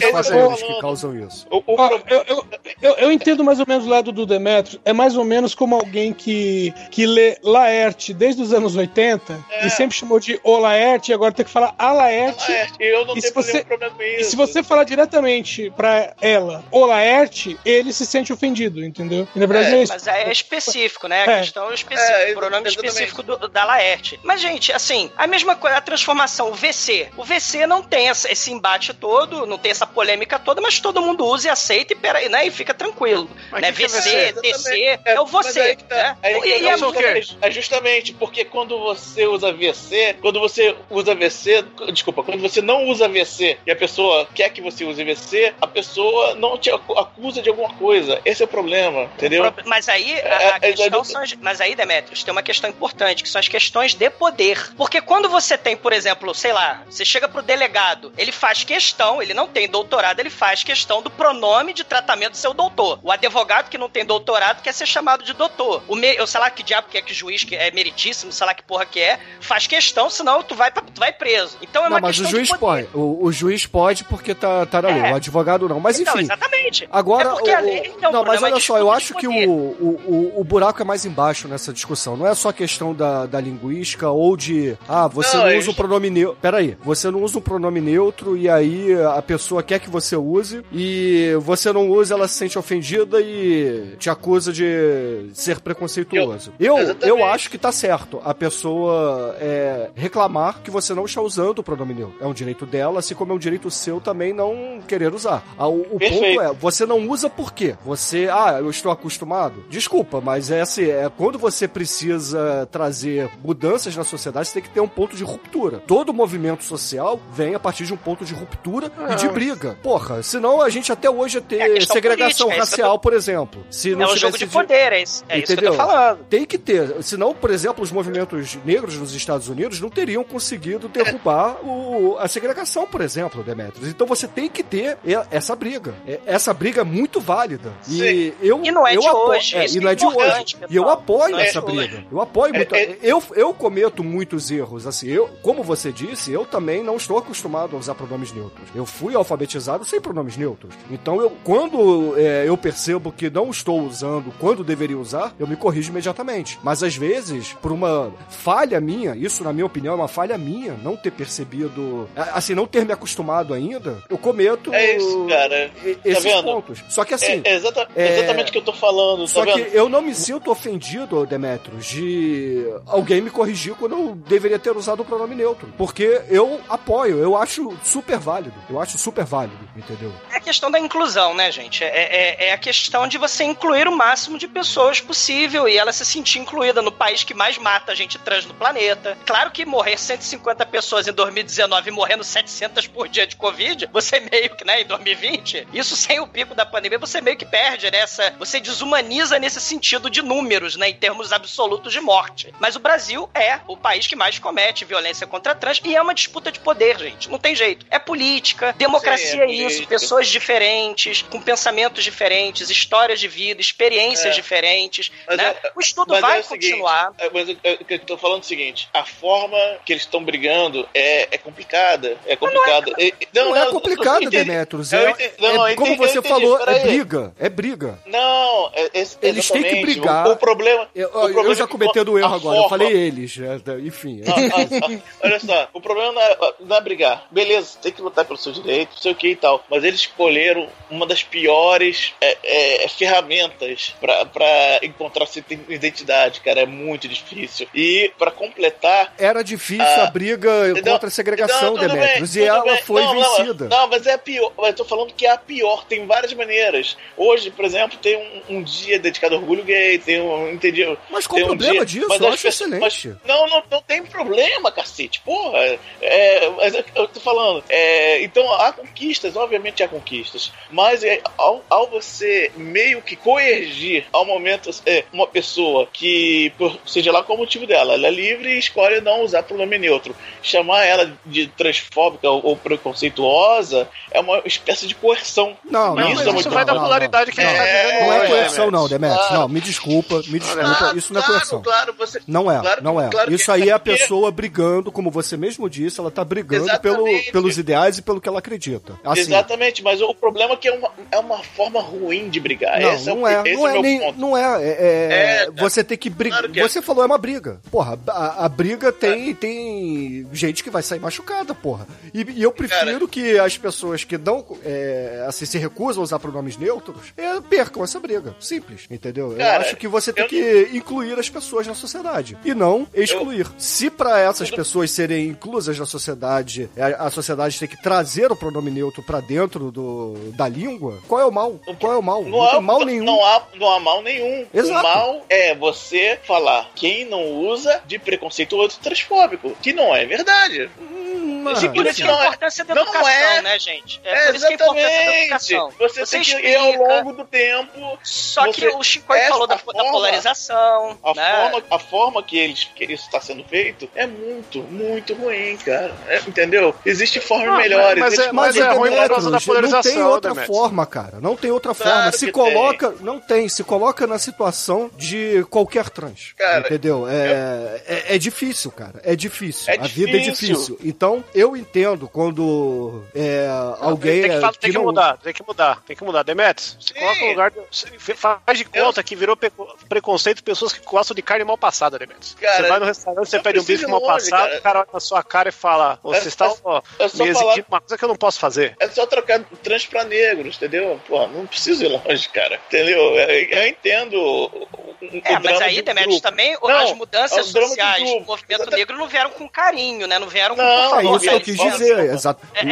é- é- fatores é- que causam isso. Eu, eu, eu, eu entendo mais ou menos o lado do Demetrio. É mais ou menos como alguém que, que lê Laerte desde os anos 80 É. e sempre chamou de O Laerte e agora tem que falar a Laerte. Ah, é, eu não E tenho se você- problema com isso. E se você falar diretamente pra ela, o Laerte, ele se sente ofendido, entendeu? E na verdade É, é isso. Mas é específico, né? A É. questão é específica, É, o pronome exatamente. específico do, da Laerte. Mas, gente, assim, a mesma coisa, a transformação, o VC. O VC não tem essa- esse embate todo, não tem essa polêmica toda, mas todo mundo usa e aceita e, pera, né, e fica tranquilo. Mas né? que que é VC, VC? TC, é, o mas você. aí que tá- né? aí E- e tá- é? É justamente porque quando você usa VC, quando você usa VC, desculpa, quando você não usa VC e a pessoa quer que você use VC, a pessoa não te acu- acusa de alguma coisa. Esse é o problema, entendeu? Mas aí, a, É, a é, questão é, são as, Mas aí, Demetrius, tem uma questão importante, que são as questões de poder. Porque quando você tem, por exemplo, sei lá, você chega pro delegado, ele faz questão, ele não tem doutorado, ele faz questão do pronome de tratamento do seu doutor. O advogado que não tem doutorado quer ser chamado de doutor. O me, eu sei lá que diabo que é que juiz que é meritíssimo, sei lá que porra que é, faz questão, senão tu vai, pra- tu vai preso. Então é Não, uma mas o juiz pode. O, o juiz pode porque tá, tá na lei, É. o advogado não. Mas Então, enfim, exatamente. Agora, é porque a o- lei, então, não, mas é olha só, eu acho que o, o, o, buraco é mais embaixo nessa discussão. Não é só questão da, da linguística ou de, ah, você Não, não, é usa o isso. pronome neutro. Peraí, você não usa um pronome neutro e aí a pessoa quer que você use e você não usa, ela se sente ofendida e te acusa de ser preconceituoso. Eu, eu, Exatamente. acho que tá certo a pessoa é, reclamar que você não está usando o pronome neutro. É um direito dela, assim como é um direito seu também não querer usar. Ah, O, o ponto é, você não usa por quê? Você, ah, eu estou acostumado. Desculpa, mas é assim, é quando você precisa trazer mudanças na sociedade, você tem que ter um ponto de ruptura. Todo movimento social vem a partir de um ponto de ruptura e de briga. Porra, senão a gente até hoje ia É ter questão segregação política, é racial, por exemplo. Se não É um jogo de poder, é isso, é isso que eu tô falando. Tem que ter. Senão, por exemplo, os movimentos negros nos Estados Unidos não teriam conseguido derrubar o, a segregação, por exemplo, Demetrius. Então você tem que ter essa briga. É- Essa briga é muito válida. E Sim. eu E não é eu de apo- hoje, é, e não é é de hoje. importante, E eu pessoal. apoio Não é essa de briga. hoje. Eu apoio É- muito. é- Eu, eu cometo muitos erros. Assim, eu, como você disse, eu também não estou acostumado a usar pronomes neutros. Eu fui alfabetizado sem pronomes neutros. Então, eu, quando é, eu percebo que não estou usando quando deveria usar, eu me corrijo imediatamente. Mas às vezes, por uma falha minha, isso na minha opinião é uma falha minha, não ter percebido, a- assim, não ter me acostumado ainda, eu cometo É isso, cara. Tá esses vendo? pontos. Só que assim, é, é exata- é- exatamente o que eu tô falando, só tá que vendo? eu não me sinto ofendido, Demetrios, de alguém me corrigir quando eu deveria ter usado o pronome neutro. Porque eu apoio, eu acho super válido. Eu acho super válido, entendeu? É a questão da inclusão, né, gente? É, é, é a questão de você incluir o máximo de pessoas possível e ela se sentir incluída no país que mais mata gente trans no planeta. Claro que morrer 150 pessoas em 2019 e morrendo 700 por dia de Covid, você meio que, né, em 2020, isso sem o pico da pandemia, você meio que perde nessa. Você desumaniza nesse sentido de números, né, em termos absolutos de morte. Mas o Brasil é o país que mais comete violência contra trans e é uma disputa de poder, gente. Não tem jeito. É política, democracia é, é isso, pessoas diferentes, com pensamentos diferentes, histórias de vida, experiências É. diferentes. Mas né? é- o estudo Mas vai é o seguinte, continuar. é, mas eu tô falando o seguinte: a forma que eles estão brigando é, é complicada. É complicada. E- e- Não, é eu complicado, entendi. Demetrios. Eu É, entendi. Não, é eu como você eu entendi, falou, é briga. É briga. Não, é, é, Eles têm que brigar. O, o problema. Eu, o problema eu já é cometendo o erro agora. Eu forma- falei eles. é, da- Enfim. é Ah, ah, ah, olha só, o problema não é, não é brigar. Beleza, tem que lutar pelo seu direito, não sei o que e tal. Mas eles escolheram uma das piores é, é, ferramentas pra encontrar sua identidade, cara. É muito difícil. E pra completar. Era difícil Ah, a briga contra a segregação, Não, Demetrios. bem, E ela bem. foi Não, vencida. Não, mas é a pior. Eu tô falando que é a pior. Tem em várias maneiras. Hoje, por exemplo, tem um, um dia dedicado ao orgulho gay, tem um. Entendi. Mas qual o um problema dia- disso? mas Eu acho pessoas- excelente. mas- não, não, não tem problema, cacete. Porra, é, mas é, eu tô falando. é, então há conquistas, obviamente há conquistas. Mas é, ao, ao você meio que coergir ao momento é, uma pessoa que, por- seja lá qual o motivo dela, ela é livre e escolhe não usar pronome neutro. Chamar ela de transfóbica ou, ou preconceituosa é uma espécie de coerção. Não, não, isso não, isso não, vai da não, polaridade que a gente tá É, vivendo Não é coerção, não, Demetrius? Claro. Não, me desculpa, me desculpa. Ah, Isso não é claro, coerção. Claro, você, Não é, claro não é. claro Isso aí é a pessoa brigando, como você mesmo disse, ela tá brigando pelo, pelos ideais e pelo que ela acredita. Assim, Exatamente, mas o problema é que é uma, é uma forma ruim de brigar. Não, esse não é, é, não é, é, nem, ponto. não é, é, é, É, você tem que brigar, claro que é. você falou é uma briga, porra, a, a briga tem, tem gente que vai sair machucada, porra, e, e eu prefiro que as pessoas que não, é, assim, se recusam a usar pronomes neutros, é, percam essa briga, simples, entendeu? eu Cara, acho que você tem eu que incluir as pessoas na sociedade, e não excluir. Se para essas pessoas serem inclusas na sociedade, a, a sociedade tem que trazer o pronome neutro pra dentro do, da língua, qual é o mal? Qual é o mal? Não, há, tem mal nenhum. Não há, não há mal nenhum. Exato. O mal é você falar quem não usa de preconceituoso transfóbico, que não é verdade. Hum, Por Simplesmente isso que a não é- importância da não educação, é- né, gente? É, É, por isso que a importância da exatamente. educação. Você, tem que ir ao longo do tempo. Só que você- o Chico falou da, da forma- polarização, A, né? forma, a forma que, eles, que isso está sendo feito é muito, muito ruim, cara. É, entendeu? Existem formas Não, melhores. mas é- mas é ruim por causa da Não polarização, tem outra Demetrius. forma, cara. Não tem outra Claro forma. Se tem. coloca. Não tem. Se coloca na situação de qualquer trans. Cara, entendeu? É, é, é difícil, cara. É difícil. É A vida é difícil. difícil. Então, eu entendo quando é, alguém. Tem que, é, fa- tem que não- mudar, tem que mudar, tem que mudar. Demetrius, você Sim. coloca no lugar. de- você faz de conta que virou preconceito pessoas que gostam de carne mal passada, Demetrius. Cara, você vai no restaurante, você pede um bife mal longe, passado, cara. o cara olha na sua cara e fala: Você É- está é- ó, é só me falar- exigindo uma coisa que eu não posso fazer. É só trocar trans pra negros, entendeu? Pô, não preciso ir longe, cara. Entendeu? Eu, eu entendo o, o- o É, mas drama aí, de Demetrius, também Não, as mudanças o sociais do grupo. movimento Exata- negro não vieram com carinho, né? Não vieram com Não, É por favor, isso que eu quis dizer, exato. É, é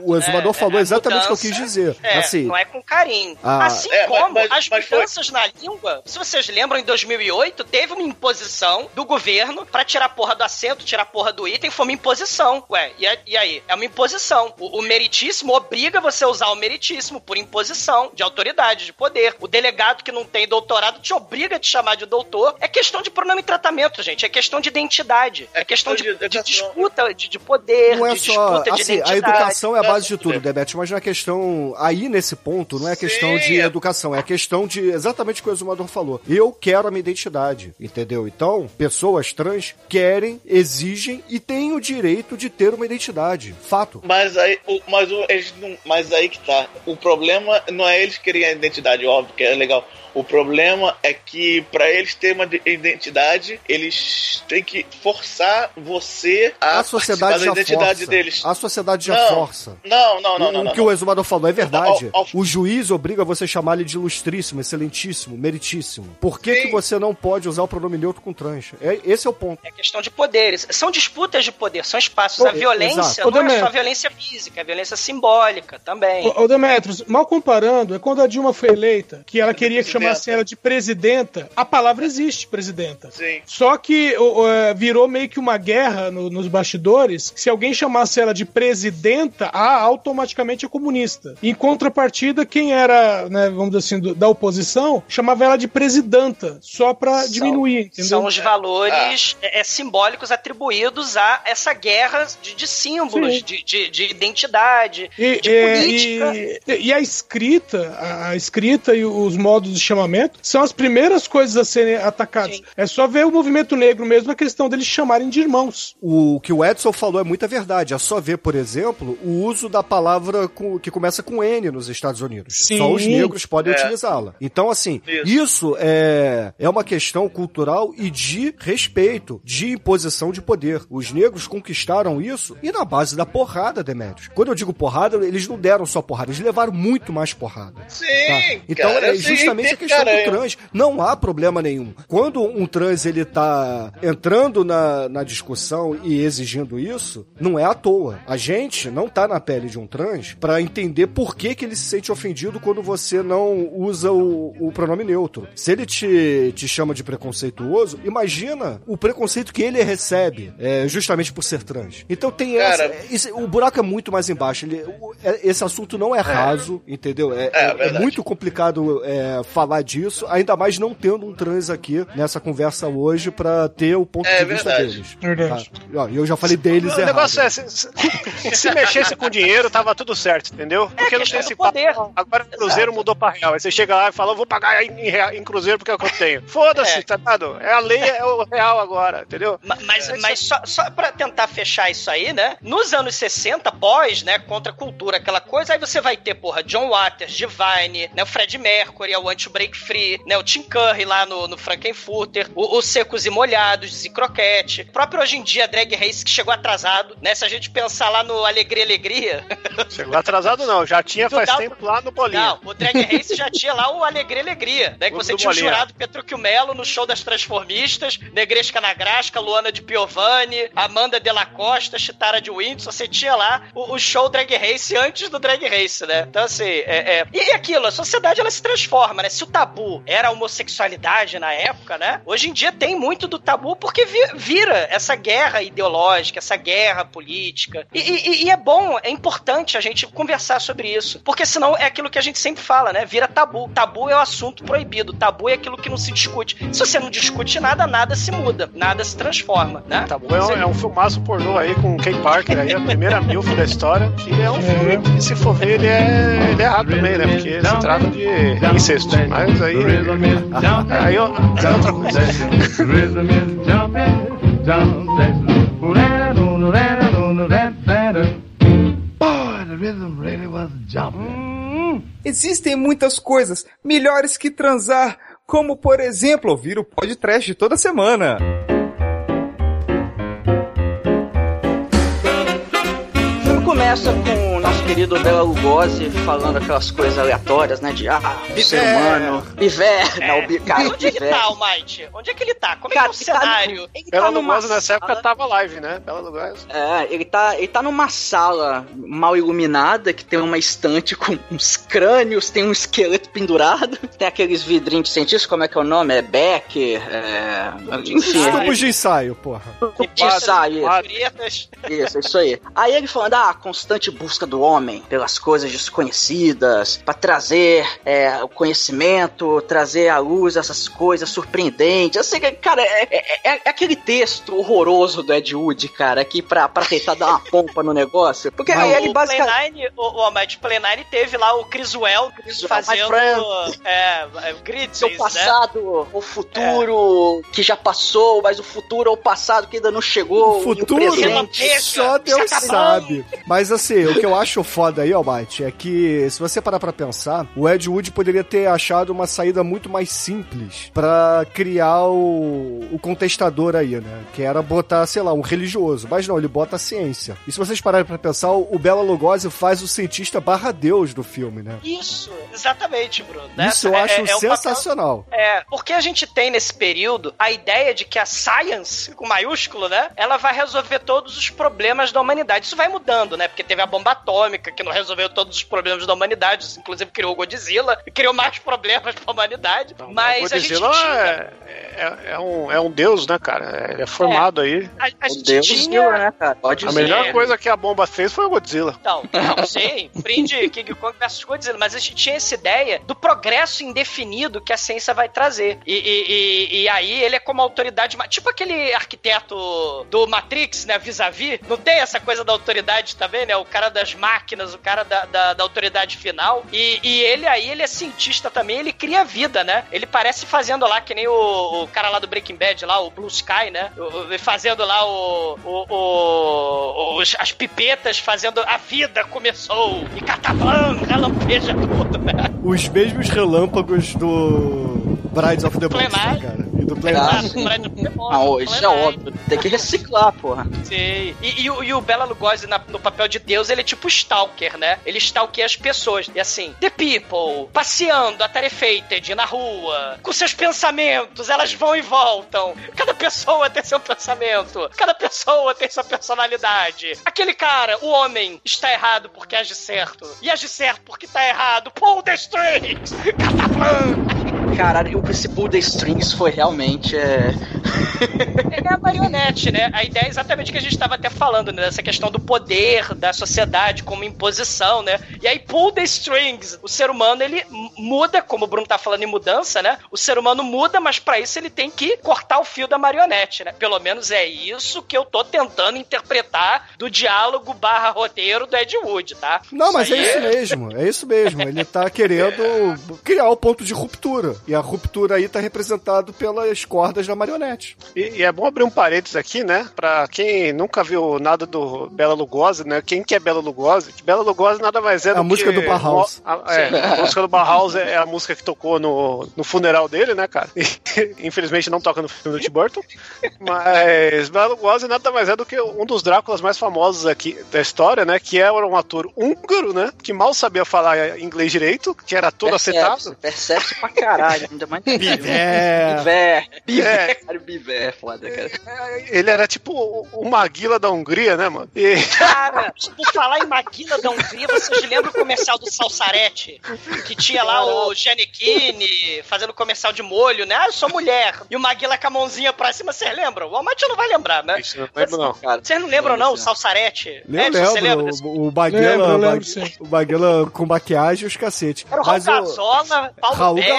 O- o, o exumador é, falou é, exatamente o que eu quis dizer. É, assim, não é com carinho. Ah. assim É, mas- como mas- as mas foi- mudanças na língua, se vocês lembram, em 2008, teve uma imposição do governo pra tirar a porra do acento, tirar a porra do item, foi uma imposição. Ué, e, e aí? É uma imposição. O, o meritíssimo obriga você a usar o meritíssimo por imposição de autoridade, de poder. O delegado que não tem doutorado te obriga a te chamar de doutor. É questão de pronome e tratamento, gente. É questão de identidade. É, É questão de, questão de de educação. disputa de, de poder, não é de só. disputa de Assim, a educação é a base de tudo, é. Debete, mas não é questão. Aí nesse ponto, não é questão Sim, de é- educação, é questão de exatamente o que o exumador falou. Eu quero a minha identidade, entendeu? Então, pessoas trans querem, exigem e têm o direito de ter uma identidade. Fato. Mas aí, mas, o- eles não, mas aí que tá. O problema não é eles querem a identidade, óbvio que é legal. O problema é que para eles terem uma de- identidade, eles têm que forçar você a, A sociedade já da identidade força. deles. A sociedade já Não, força. Não, não, não, o não. não, que o exumador falou é verdade. Ao- ao- O juiz obriga você a chamar ele de ilustríssimo, excelentíssimo, meritíssimo. Por que, Sim. que você não pode usar o pronome neutro com trans? É, esse é o ponto. É questão de poderes. São disputas de poder, são espaços. Ô, a violência exato. não é só violência física, é violência simbólica também. Ô, Demetrios, mal comparando, é quando a Dilma foi eleita, que ela queria que chamassem ela de presidenta. A palavra existe, presidenta. Sim. Só que é, virou meio que uma guerra no- nos bastidores. Se alguém chamasse ela de presidenta, ah, automaticamente é comunista. Em contrapartida, quem era, né, vamos dizer assim, do- da oposição, chamava ela de presidenta, só pra São- diminuir, entendeu? São os valores é, é, simbólicos atribuídos a essa guerra de, de símbolos, de, de, de identidade, E, de é, política. e- e a escrita, a, a escrita e os modos de chamamento são as primeiras coisas a serem atacadas. Sim. É só ver o movimento negro mesmo, a questão deles chamarem de irmãos. O que o Edson falou é muita verdade. É só ver, por exemplo, o uso da palavra com- que começa com N nos Estados Unidos. Sim. Só os negros podem É. utilizá-la. Então, assim, Isso. isso, é, é uma questão cultural e de respeito, de imposição de poder. Os negros conquistaram isso e na base da porrada, Demetrios. Quando eu digo porrada, eles não deram só porrada, eles levaram muito mais porrada. Sim, Tá? Então cara, é justamente a tem- questão cara, do trans. Não há problema nenhum. Quando um trans ele tá entrando na, na discussão e exigindo isso, não é à toa. A gente não tá na pele de um trans para entender por que, que ele se sente ofendido quando você não usa o, o pronome neutro. Se ele te, te chama de preconceituoso, imagina o preconceito que ele recebe é, justamente por ser trans. Então tem Cara, essa. esse- o buraco é muito mais embaixo. Ele- o- é- esse assunto não é raso, entendeu? É, é- é verdade. muito complicado é, falar disso, ainda mais não tendo um trans aqui nessa conversa hoje pra ter o ponto É de vista verdade. deles. Verdade. Tá? E eu já falei deles O errado. negócio é, se, se- se mexesse com dinheiro, tava tudo certo, entendeu? Porque não questão tem esse poder. papo. Agora o Cruzeiro mudou pra real. Aí você chega lá e fala, eu vou pagar em, em rea- em Cruzeiro porque é o que eu tenho. Foda-se, É. tá ligado? É a lei, é o real agora, entendeu? Ma- Mas, mas só, só pra tentar fechar isso aí, né? Nos anos 60, pós, né, contra a cultura, aquela coisa, aí você vai ter, porra, John Waters, Divine, né, o Fred Mercury, é o Anti-Break Free, né, o Tim Curry lá no, no Frankenfurter, o- os Secos e Molhados, e Croquete. O próprio hoje em dia, Drag Race, que chegou atrasado, né? Se a gente pensar lá no Alegria Alegria, [laughs] Chegou atrasado não, já tinha Tu faz tempo lá no bolinho. Não, o Drag Race já tinha lá o Alegria Alegria, né? Que O você tinha o Bolinha. jurado Petrúquio Melo no show das Transformistas, Negresca Nagrasca, Luana de Piovani, Amanda de la Costa, Chitara de Windsor. Você tinha lá o, o show Drag Race antes do Drag Race, né? Então, assim, é, é... E aquilo, a sociedade ela se transforma, né? Se o tabu era a homossexualidade na época, né? Hoje em dia tem muito do tabu porque vi- vira essa guerra ideológica, essa guerra política. E, e- e é bom, é importante a gente conversar sobre isso. Porque senão é aquilo que a gente sempre fala, né? Vira tabu. Tabu é o assunto proibido. Tabu é aquilo que não se discute. Se você não discute nada, nada se muda. Nada se transforma, né? Bom, é um, é um filmaço pornô aí com o Kay Parker aí, a primeira milf da história, que é um filme que, se for ver, ele é, ele é errado também, né? Porque se trata de incesto. Mas aí. Aí é outra coisa. Existem muitas coisas melhores que transar, como por exemplo ouvir o podcast toda semana. O filme começa com querido Bela Lugosi falando aquelas coisas aleatórias, né? De, ah, o ser humano, viver, não, o bi- cara, Onde é que viver. tá, Almighty? Onde é que ele tá? Como é Cara, que é o ele tá no- cenário? ele Bela tá numa Lugosi nessa época tava live, né? Bela Lugosi. É, ele tá, ele tá numa sala mal iluminada que tem uma estante com uns crânios, tem um esqueleto pendurado, tem aqueles vidrinhos de cientistas, como é que é o nome? É Becker, é... enfim, Tubos de ensaio, porra. de ensaio. Isso, isso aí. Aí ele falando, ah, constante busca do homem pelas coisas desconhecidas, pra trazer é, o conhecimento, trazer à luz essas coisas surpreendentes. Assim, cara, é, é- é- é aquele texto horroroso do Ed Wood, cara, aqui pra, pra tentar dar uma pompa no negócio. Porque aí ele o basicamente. 9, o, o Play 9 teve lá o Criswell fazendo é, é, grids, Seu né? passado, o futuro que já passou, mas o futuro é o passado que ainda não chegou. O e futuro, presente. só Deus sabe. Mas assim, o que eu acho foda aí, Almighty, é que se você parar pra pensar, o Ed Wood poderia ter achado uma saída muito mais simples pra criar o, o contestador aí, né? Que era botar, sei lá, um religioso. Mas não, ele bota a ciência. E se vocês pararem pra pensar, o Bela Lugosi faz o cientista barra Deus do filme, né? Isso, exatamente, Bruno. né? Isso eu É- acho é- é um papel- sensacional. É, porque a gente tem nesse período a ideia de que a science, com maiúsculo, né? Ela vai resolver todos os problemas da humanidade. Isso vai mudando, né? Porque teve a bomba atômica, que não resolveu todos os problemas da humanidade, inclusive criou o Godzilla, e criou mais [laughs] problemas pra humanidade. Então, mas o a gente Godzilla tinha. é, é, é um, é um deus, né, cara? Ele é formado aí. A, a gente Deus tinha. né, cara? Pode A dizer. melhor coisa que a bomba fez foi o Godzilla. Então, não sei, prende [laughs] King Kong versus Godzilla, mas a gente tinha essa ideia do progresso indefinido que a ciência vai trazer. E, e- e- e aí ele é como autoridade, tipo aquele arquiteto do Matrix, né, vis-a-vis, não tem essa coisa da autoridade também, né, o cara das máquinas, o cara da, da, da autoridade final, e, e ele aí, ele é cientista também, ele cria vida, né, ele parece fazendo lá, que nem o, o cara lá do Breaking Bad, lá, o Blue Sky, né, o- o- fazendo lá o, o- as pipetas, fazendo a vida começou, e catabam, relampeja tudo, né. Os mesmos relâmpagos do Brides of the Monster, Plenário. cara. E do Playmobil, Ah, isso é óbvio. Tem que reciclar, porra. Sim. E, e o- e o Bela Lugosi, na- no papel de Deus, ele é tipo stalker, né? Ele stalkeia as pessoas. E assim, the people, passeando, atarefeited, na rua, com seus pensamentos, elas vão e voltam. Cada pessoa tem seu pensamento. Cada pessoa tem sua personalidade. Aquele cara, o homem, está errado porque age certo. E age certo porque tá errado. Pull the strings! [laughs] Cataplan! Caralho, esse Pull the Strings foi realmente. É... [laughs] É a marionete, né? A ideia é exatamente o que a gente estava até falando, né? Dessa questão do poder da sociedade como imposição, né? E aí, pull the strings. O ser humano, ele muda, como o Bruno tá falando em mudança, né? O ser humano muda, mas para isso ele tem que cortar o fio da marionete, né? Pelo menos é isso que eu tô tentando interpretar do diálogo barra roteiro do Ed Wood, tá? Não, mas é aí isso mesmo, é isso mesmo. Ele tá querendo [laughs] criar o ponto de ruptura. E a ruptura aí tá representado pelas cordas da marionete. E, e é bom abrir um parênteses aqui, né? Pra quem nunca viu nada do Bela Lugosi, né? Quem que é Bela Lugosi? Que Bela Lugosi nada mais é A do música que... do Bauhaus. A, é, a música do Bauhaus é a música que tocou no, no funeral dele, né, cara? E, [laughs] infelizmente não toca no filme do Tim Burton. Mas Bela Lugosi nada mais é do que um dos Dráculas mais famosos aqui da história, né? Que era um ator húngaro, né? Que mal sabia falar inglês direito, que era todo acetado. Percebe-se pra caralho. Ainda mais. É. [laughs] Biver. Biver. É. Cara, Biver é foda, cara. Ele era tipo o- o Maguila da Hungria, né, mano? E... Cara, [laughs] por falar em Maguila da Hungria, vocês lembram o comercial do Salsarete? Que tinha lá o Giannichini fazendo comercial de molho, né? Ah, eu sou mulher. E o Maguila com a mãozinha pra cima, vocês lembram? O Almighty não vai lembrar, né? Isso, não lembro não. Vocês não lembram, não? O Salsarete? Você lembra lembro, desse? o, Baguela, Lembro, lembro, o Baguela com maquiagem e os cacete. Era o Raul Mas o Gazola, Paulo Raul Bege.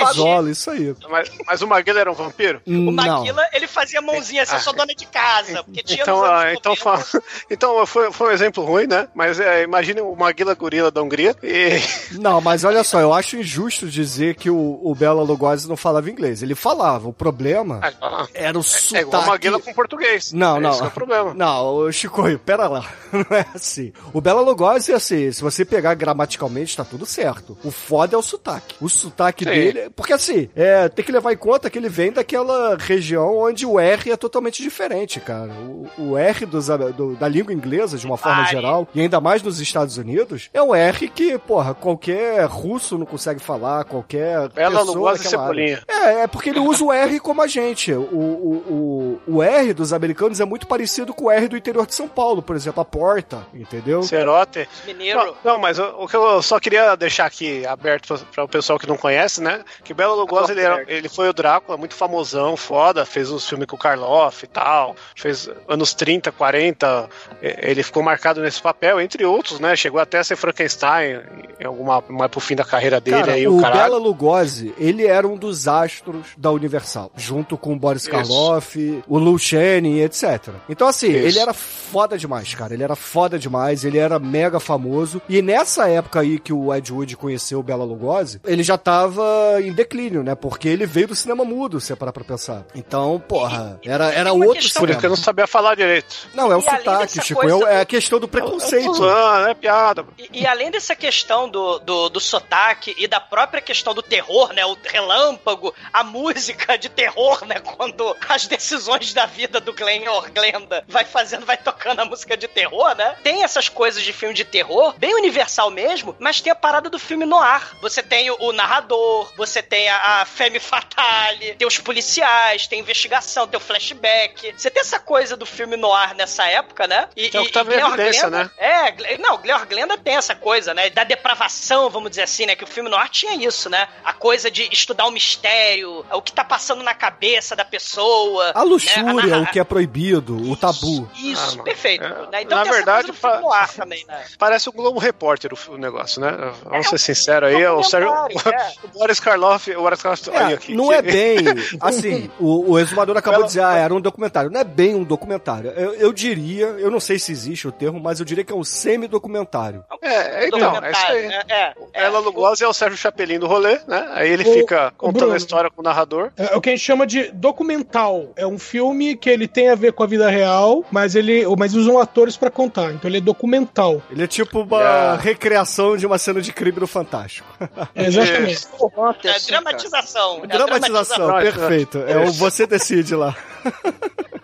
Gazola, isso aí. Mas, mas o Maguila era um vampiro? O Não. Maguila, ele fazia mãozinha assim, eu sou dona de casa. Porque tinha Então, ah, então, 90. fa- [laughs] então foi, foi um exemplo ruim, né? Mas é, imagine o Maguila Gorila da Hungria e [laughs] Não, mas olha só, eu acho injusto dizer que o, o Bela Lugosi não falava inglês. Ele falava, o problema Ah, era o é sotaque. igual o Maguila com português. Não, não. Esse é o problema. Não, Chico, [laughs] pera lá. Não é assim. O Bela Lugosi é assim, se você pegar gramaticalmente, tá tudo certo. O foda é o sotaque. O sotaque Sim. dele. Porque assim, é, tem que levar em conta que ele vem daquela região onde o R é totalmente diferente, cara. O, o R dos, do- da língua inglesa, de uma forma Pare. geral, e ainda mais nos Estados Unidos, é um R que, porra, qualquer russo não consegue falar, qualquer. Bela pessoa Lugosi e daquela área. Cebolinha. É, é porque ele usa o R como a gente. O, o, o, o R dos americanos é muito parecido com o R do interior de São Paulo, por exemplo, a porta, entendeu? Cerote. Mineiro. Não, não, mas o, o que eu só queria deixar aqui aberto para o pessoal que não conhece, né? Que Bela Lugosi ele, era- ele foi o Drácula, muito famosão, foda, fez os filmes com o Karloff e tal, fez anos 30, 40, eh, ele ficou marcado nesse papel, entre outros, né? Chegou até a ser Frankenstein em alguma mais pro fim da carreira dele Cara, aí, o o caralho. Bela Lugosi, ele era um dos astros da Universal, junto com o Boris Isso. Karloff, o Lou Chaney, etc. Então, assim, Isso. ele era foda demais, cara. Ele era foda demais, ele era mega famoso. E nessa época aí que o Ed Wood conheceu o Bela Lugosi, ele já tava em declínio, né? Porque ele veio do cinema mudo, se é parar pra pensar. Então, porra, era, era outro questão- Por isso que eu não sabia falar direito. Não, é o E sotaque, Chico. coisa é É, do- a questão do preconceito. Ah, é piada. E, e além dessa questão do, do, do sotaque e da própria questão do terror, né? O relâmpago, a música de terror, né? Quando as decisões da vida do Glenn or Glenda vai fazendo, vai tocando a música de terror, né? Tem essas coisas de filme de terror, bem universal mesmo, mas tem a parada do filme no ar. Você tem o, o narrador, você tem a, a femme fatale, tem os policiais, tem investigação, tem o flashback. Você tem essa coisa do filme no ar nessa época, né? E, Que é o que e- tava e em evidência, Glenda- né? é, não, Gleor Glenda tem essa coisa, né? Da depravação, vamos dizer assim, né? Que o filme noir tinha isso, né? A coisa de estudar o mistério, o que tá passando na cabeça da pessoa. A luxúria, né? narra- o que é proibido, o tabu. Isso, Ah, perfeito. É, né? Então na tem essa verdade, coisa do filme pa- noir também, né? [laughs] Parece o Globo Repórter o, negócio, né? Vamos É, ser sinceros aí, o, Sérgio, é. [laughs] o Boris Karloff, o Boris Karloff, É, aí, aqui, não que- é bem. [laughs] Assim, o, o exumador acabou de dizer, ah, era um documentário. Não é bem um documentário. Eu, eu diria, eu não sei se existe o termo, mas eu diria que é um semi-documentário. É, então, é isso aí. né? É, é. Ela Lugosi é o Sérgio Chapelin do rolê, né? Aí ele O- fica contando Bruno. a história com o narrador. É o que a gente chama de documental. É um filme que ele tem a ver com a vida real, mas ele, mas usam atores pra contar. Então ele é documental. Ele é tipo uma Yeah. recriação de uma cena de crime do Fantástico. É, exatamente. É, cara. Dramatização. É a Dramatização, perfeito. É o você decide lá. [laughs]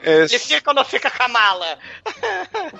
Ele fica ou não fica com a mala?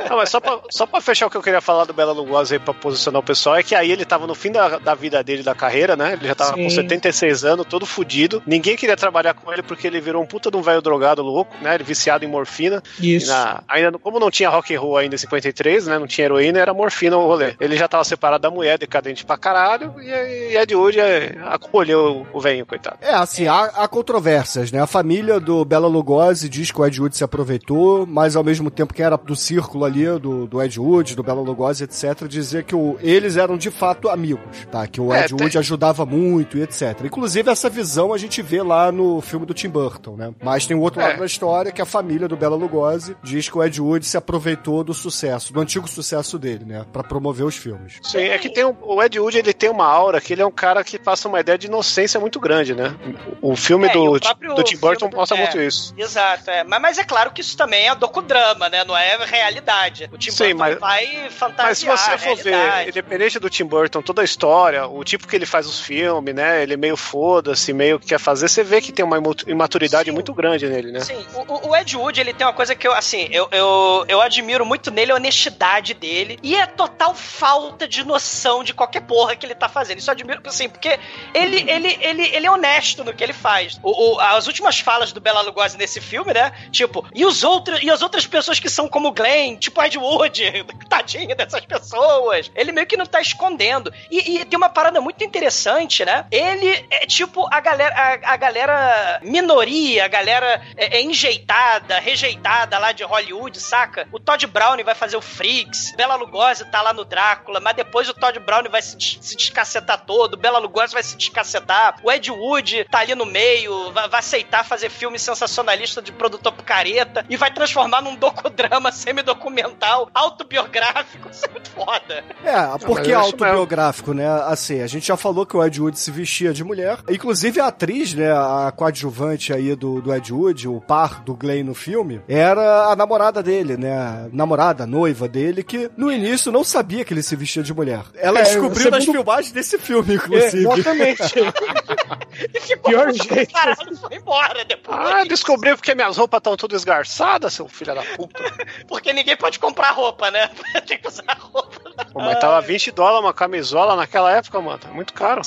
Não, mas só pra, só pra fechar o que eu queria falar do Bela Lugosi aí pra posicionar o pessoal, é que aí ele tava no fim da, da vida dele, da carreira, né? Ele já tava Sim. com 76 anos, todo fudido. Ninguém queria trabalhar com ele porque ele virou um puta de um velho drogado louco, né? Ele viciado em morfina. Isso. E na- ainda, como não tinha rock and roll ainda em 53, né? Não tinha heroína, era morfina o rolê. Ele já tava separado da mulher, decadente pra caralho, e, e Ed Wood é, acolheu o velho, coitado. É, assim, há, há controvérsias, né? A família do Bela Lugosi diz que o Ed Wood se aproveitou, mas ao mesmo tempo que era do círculo ali, do, do Ed Wood, do Bela Lugosi, etc., dizer que o- eles eram de fato amigos, tá? Que o É, Ed tem- Wood ajudava muito e etc. Inclusive, essa visão a gente vê lá no filme do Tim Burton, né? Mas tem o outro É. lado da história, que a família do Bela Lugosi diz que o Ed Wood se aproveitou do sucesso, do antigo sucesso dele, né? Pra promover os filmes. Sim, é que tem um- o Ed Wood ele tem uma aura que ele é um cara que passa uma ideia de inocência muito grande, né? O filme É, do, o do Tim Burton mostra é. muito isso. Exato, é. Mas, mas é claro que isso também é docudrama, né? Não é realidade. O Tim Sim, Burton mas- vai fantasiar Mas se você a for ver, independente do Tim Burton, toda a história, o tipo que ele faz os filmes, né? Ele meio foda-se, meio que quer fazer, você vê que tem uma imaturidade Sim. muito grande nele, né? Sim, o, o- o Ed Wood, ele tem uma coisa que eu, assim, eu, eu, eu admiro muito nele, a honestidade dele e a total falta de noção de qualquer porra que ele tá fazendo. Isso eu admiro, assim, porque ele, ele, ele, ele é honesto no que ele faz. O, o- as últimas falas do Bela Lugosi nesse filme, né? Tipo, e, os outros, e as outras pessoas que são como Glenn, tipo Ed Wood, [laughs] tadinho dessas pessoas. Ele meio que não tá escondendo. E, e tem uma parada muito interessante, né? Ele é tipo a galera, a, a galera minoria, a galera é, é enjeitada, rejeitada lá de Hollywood, saca? O Todd Brown vai fazer o Freaks, Bela Lugosi tá lá no Drácula, mas depois o Todd Brown vai se, se descacetar todo, Bela Lugosi vai se descacetar, o Ed Wood tá ali no meio, vai, vai aceitar fazer filme sensacionalista de produtor picareta e vai transformar num docudrama semi-documental, autobiográfico. Isso é muito foda. É, porque é é autobiográfico, né? Assim, a gente já falou que o Ed Wood se vestia de mulher. Inclusive a atriz, né, a coadjuvante aí do, do Ed Wood, o par do Glenn no filme, era a namorada dele, né? A namorada, a noiva dele, que no início não sabia que ele se vestia de mulher. Ela É, descobriu nas segundo- filmagens desse filme, É, inclusive. exatamente. [laughs] E ficou Pior jeito. Caralho, e foi embora depois. Ah, descobriu porque minhas roupas estão tudo esgarçadas, seu filho da puta. [laughs] Porque ninguém pode comprar roupa, né? [laughs] Tem que usar roupa. Pô, mas tava 20 dólares uma camisola naquela época, mano. É muito caro.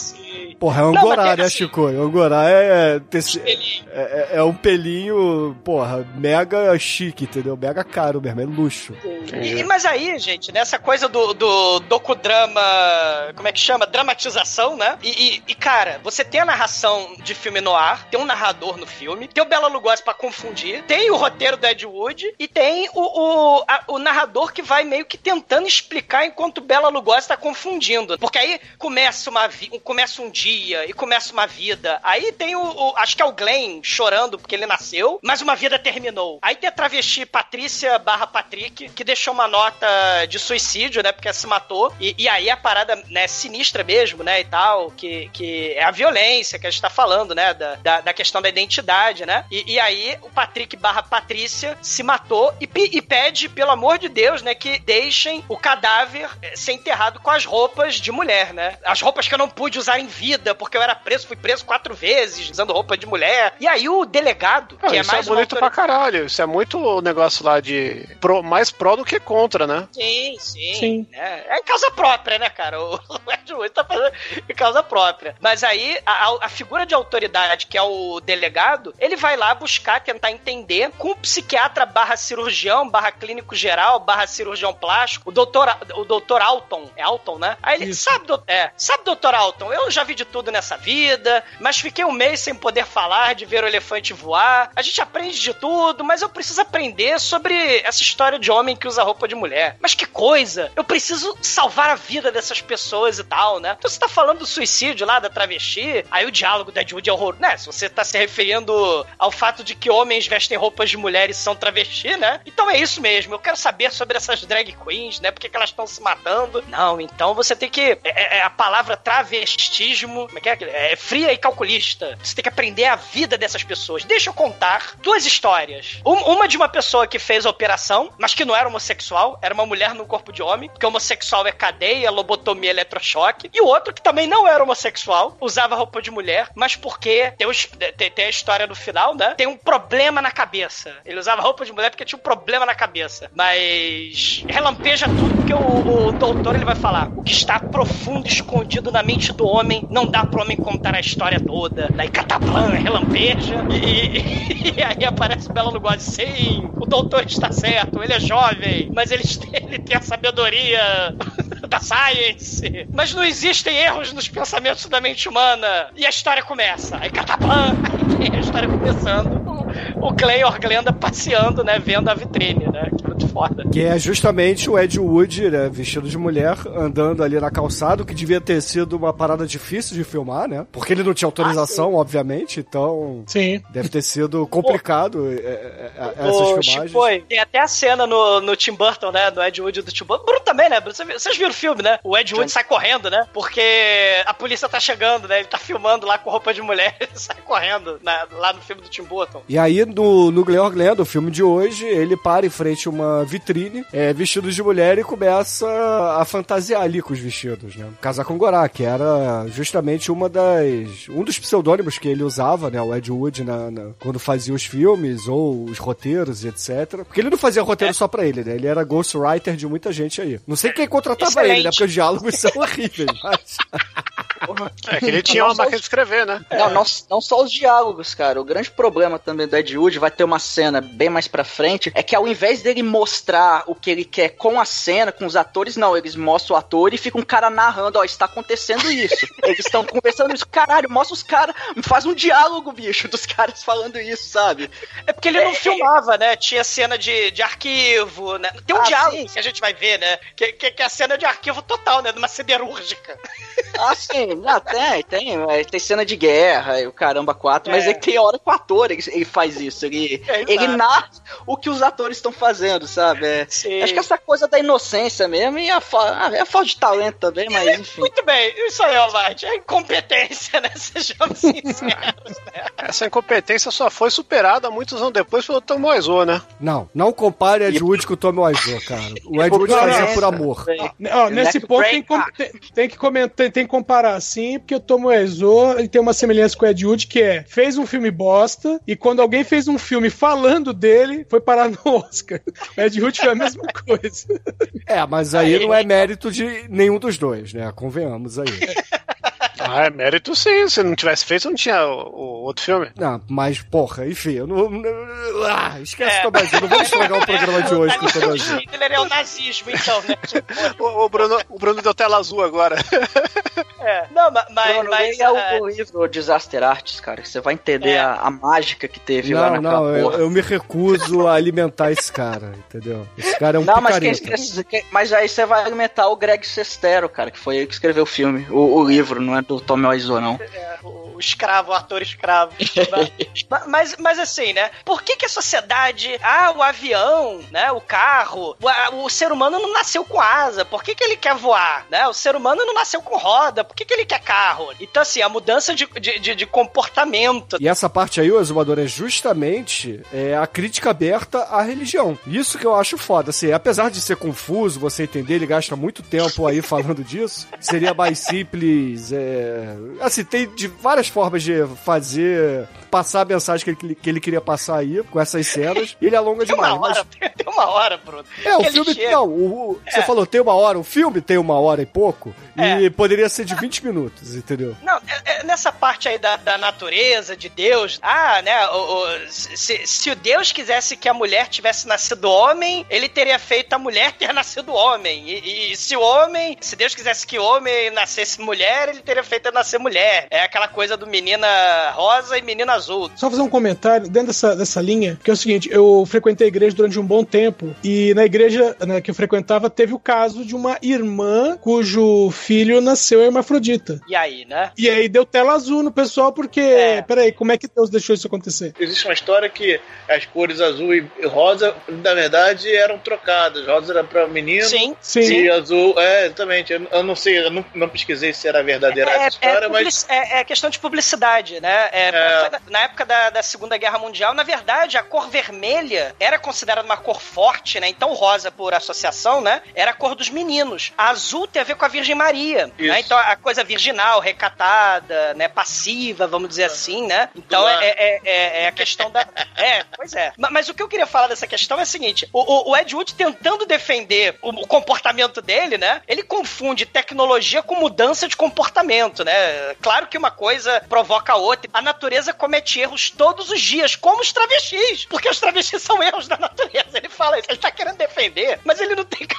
Porra, é um Não, tem né, assim- Chico? É um gorá é, Pelinho. é, é- é um pelinho, porra, mega chique, entendeu? Mega caro mesmo, é luxo. E- mas aí, gente, nessa coisa do, do docudrama, como é que chama? Dramatização, né? E, e- e, cara, você tem a narração de filme no ar, tem um narrador no filme, tem o Bela Lugosi pra confundir, tem o roteiro do Ed Wood e tem o, o, a- o narrador que vai meio que tentando explicar enquanto Bela Lugosi tá confundindo. Porque aí começa, uma começa um dia e começa uma vida. Aí tem o, o- Acho que é o Glenn chorando porque ele nasceu, mas uma vida terminou. Aí tem a travesti Patrícia barra Patrick, que deixou uma nota de suicídio, né? Porque se matou. E, e aí a parada, né, sinistra mesmo, né? E tal, que, que é a violência que a gente tá falando, né? Da, da, da questão da identidade, né? E, e aí o Patrick barra Patrícia se matou e, e pede, pelo amor de Deus, né? Que deixem o cadáver eh, ser enterrado com as roupas de mulher, né? As roupas que eu não pude usar em vida, porque eu era preso, fui preso quatro vezes, usando roupa de mulher. E aí o delegado, Ah, que é isso mais é uma bonito autori- pra caralho. Isso é muito o negócio lá de pró- mais pró do que contra, né? Sim, sim. Sim. né? É em causa própria, né, cara? O [laughs] Ed Wood tá fazendo em causa própria. Mas aí, a, a- a figura de autoridade, que é o delegado, ele vai lá buscar, tentar entender com o psiquiatra barra cirurgião, barra clínico geral, barra cirurgião plástico, o doutor, o doutor Alton. É Alton, né? Aí ele, Isso. sabe, doutor, é, sabe, doutor Alton, eu já vi de tudo nessa vida, mas fiquei um mês sem poder falar, de ver o elefante voar. A gente aprende de tudo, mas eu preciso aprender sobre essa história de homem que usa roupa de mulher. Mas que coisa! Eu preciso salvar a vida dessas pessoas e tal, né? Então você tá falando do suicídio lá da travesti, aí o diálogo da Judy é horror, né? Se você tá se referindo ao fato de que homens vestem roupas de mulheres e são travesti, né? Então é isso mesmo. Eu quero saber sobre essas drag queens, né? Por que, que elas estão se matando? Não, então você tem que. é- é- a palavra travestismo. Como é que é? é? Fria e calculista. Você tem que aprender a vida dessas pessoas. Deixa eu contar duas histórias. Um- uma de uma pessoa que fez a operação, mas que não era homossexual, era uma mulher no corpo de homem, porque homossexual é cadeia, lobotomia, eletrochoque. E o outro que também não era homossexual, usava roupa de mulher, mas porque tem, os- tem- tem a história no final, né? Tem um problema na cabeça. Ele usava roupa de mulher porque tinha um problema na cabeça. Mas relampeja tudo, porque o, o doutor ele vai falar: o que está profundo, escondido na mente do homem, não dá pro homem contar a história toda. Daí cataplan, relampeja, e, [laughs] e aí aparece o Bela Lugosi. Sim, o doutor está certo, ele é jovem, mas ele, [laughs] ele tem a sabedoria [laughs] da science. Mas não existem erros nos pensamentos da mente humana. E a história começa. Aí cataplan, aí tem a história começando. O Clay Glenda passeando, né? Vendo a vitrine, né? Que muito foda. Que é justamente o Ed Wood, né, vestido de mulher, andando ali na calçada, o que devia ter sido uma parada difícil de filmar, né? Porque ele não tinha autorização, obviamente, então Sim. deve ter sido complicado é, é, é, essas Ô, filmagens. Chipoi, tem até a cena no, no Tim Burton, né? No Ed Wood do Tim Burton. Bruno também, né? Vocês viram o filme, né? O Ed Wood sai correndo, né? Porque a polícia tá chegando, né? Ele tá filmando lá com roupa de mulher ele [laughs] sai correndo na- lá no filme do Tim Burton. E aí, no, no Glenn Glenda, o filme de hoje, ele para em frente a uma vitrine, é, vestido de mulher, e começa a fantasiar ali com os vestidos, né? Casar com Gorá, que era justamente uma das. um dos pseudônimos que ele usava, né? O Ed Wood, na, na- quando fazia os filmes ou os roteiros e etc. Porque ele não fazia roteiro só pra ele, né? Ele era ghostwriter de muita gente aí. Não sei quem contratava Excelente. ele, né? Porque os diálogos [laughs] são horríveis, mas. É que ele tinha uma máquina de escrever, né? Não, não, não só os diálogos, cara. O grande problema também do Ed Wood vai ter uma cena bem mais pra frente. É que ao invés dele mostrar o que ele quer com a cena, com os atores, não. Eles mostram o ator e fica um cara narrando: ó, está acontecendo isso. [laughs] eles estão conversando isso. Caralho, mostra os caras. Faz um diálogo, bicho, dos caras falando isso, sabe? É porque ele não filmava, né? Tinha cena de, de arquivo, né? Tem um Ah, diálogo sim. que a gente vai ver, né? Que, que, que é a cena de arquivo total, né? De uma siderúrgica. Ah, sim, não, tem, tem, é, tem cena de guerra, e o caramba, quatro, mas É. é que tem hora que o ator ele, ele faz isso, ele, [laughs] É, ele narra o que os atores estão fazendo, sabe? É, acho que essa coisa da inocência mesmo e a, fa ah, é a falta de talento também, mas enfim. Muito bem, isso aí, Alvade. É incompetência, né? [laughs] Sejamos sinceros, né? Essa incompetência só foi superada muitos anos depois pelo Tom Wiseau, né? Não, não compare Ed Wood com o Tommy Wiseau, cara. O Ed Wood fazia por não. amor. Nesse ponto tem, tem, tem que comentar, tem, tem que comparar assim, porque o Tomo Ezo ele tem uma semelhança com o Ed Wood, que é fez um filme bosta, e quando alguém fez um filme falando dele, foi parar no Oscar. O Ed Wood foi a mesma [laughs] coisa. É, mas aí não é mérito de nenhum dos dois, né? Convenhamos aí. [laughs] Ah, é mérito sim. Se não tivesse feito, não tinha o, o outro filme. Não, mas, porra, enfim, eu não. não- ah, esquece É. o Tomazinho, não vamos estragar o programa de [laughs] hoje com o Tomazinho. Hitler é o nazismo, então, né? O, o Bruno, o Bruno deu tela azul agora. É. Não, ma- mas. Bruno, mas é, o livro Disaster Arts, cara, que você vai entender É. a, a mágica que teve lá Não, naquela não, eu, eu me recuso a alimentar esse cara, entendeu? Esse cara é um Não, mas, quem, picareta. quem- mas aí você vai alimentar o Greg Sestero, cara, que foi ele que escreveu o filme, o, o livro, não é do Tommy Wiseau, não. é, o o escravo, o ator escravo. [laughs] mas, mas, mas assim, né? Por que que a sociedade. Ah, o avião, né? O carro. O, o ser humano não nasceu com asa. Por que que ele quer voar? Né? O ser humano não nasceu com roda. Por que que ele quer carro? Então, assim, a mudança de, de, de- de comportamento. E essa parte aí, o Exumador, é justamente é, a crítica aberta à religião. Isso que eu acho foda. Assim, apesar de ser confuso, você entender, ele gasta muito tempo aí falando [laughs] disso. Seria mais simples. É... Assim, tem de várias formas de fazer passar a mensagem que ele, que ele queria passar aí com essas cenas. E ele alonga Tem demais. uma hora, mas- [laughs] tem uma hora, Bruno. É, o filme. chega- Não, o, o- você É. falou tem uma hora, o filme tem uma hora e pouco, e É. poderia ser de 20 minutos, entendeu? Não, é- é nessa parte aí da, da natureza, de Deus, ah, né, o, o- se, se o Deus quisesse que a mulher tivesse nascido homem, ele teria feito a mulher [laughs] ter nascido homem. E, e se o homem, se Deus quisesse que o homem nascesse mulher, ele teria feito ela nascer mulher. É aquela coisa do menina rosa e menina azul. Só fazer um comentário dentro dessa, dessa linha, que é o seguinte, eu frequentei a igreja durante um bom tempo, e na igreja né, que eu frequentava teve o caso de uma irmã cujo filho nasceu hermafrodita. E aí, né? E aí deu tela azul no pessoal, porque, É. peraí, como é que Deus deixou isso acontecer? Existe uma história que as cores azul e rosa, na verdade, eram trocadas. Rosa era pra menino Sim. Sim. e azul. É, exatamente. Eu, eu não sei, eu não, não pesquisei se era verdadeira É, essa é, história, publici- mas. é- é questão de publicidade, né? É, É. foi na- Na época da, da Segunda Guerra Mundial, na verdade, a cor vermelha era considerada uma cor forte, né? Então, rosa, por associação, né? Era a cor dos meninos. A azul tem a ver com a Virgem Maria. Né? Então, a coisa virginal, recatada, né? Passiva, vamos dizer assim, né? Então, é, é- é- é- a questão da. [laughs] É, pois é. Ma- Mas, o que eu queria falar dessa questão é o seguinte: o, o- o Ed Wood tentando defender o, o comportamento dele, né? Ele confunde tecnologia com mudança de comportamento, né? Claro que uma coisa provoca a outra. A natureza comete erros todos os dias, como os travestis, porque os travestis são erros da natureza. Ele fala isso, ele tá querendo defender, mas ele não tem. [laughs]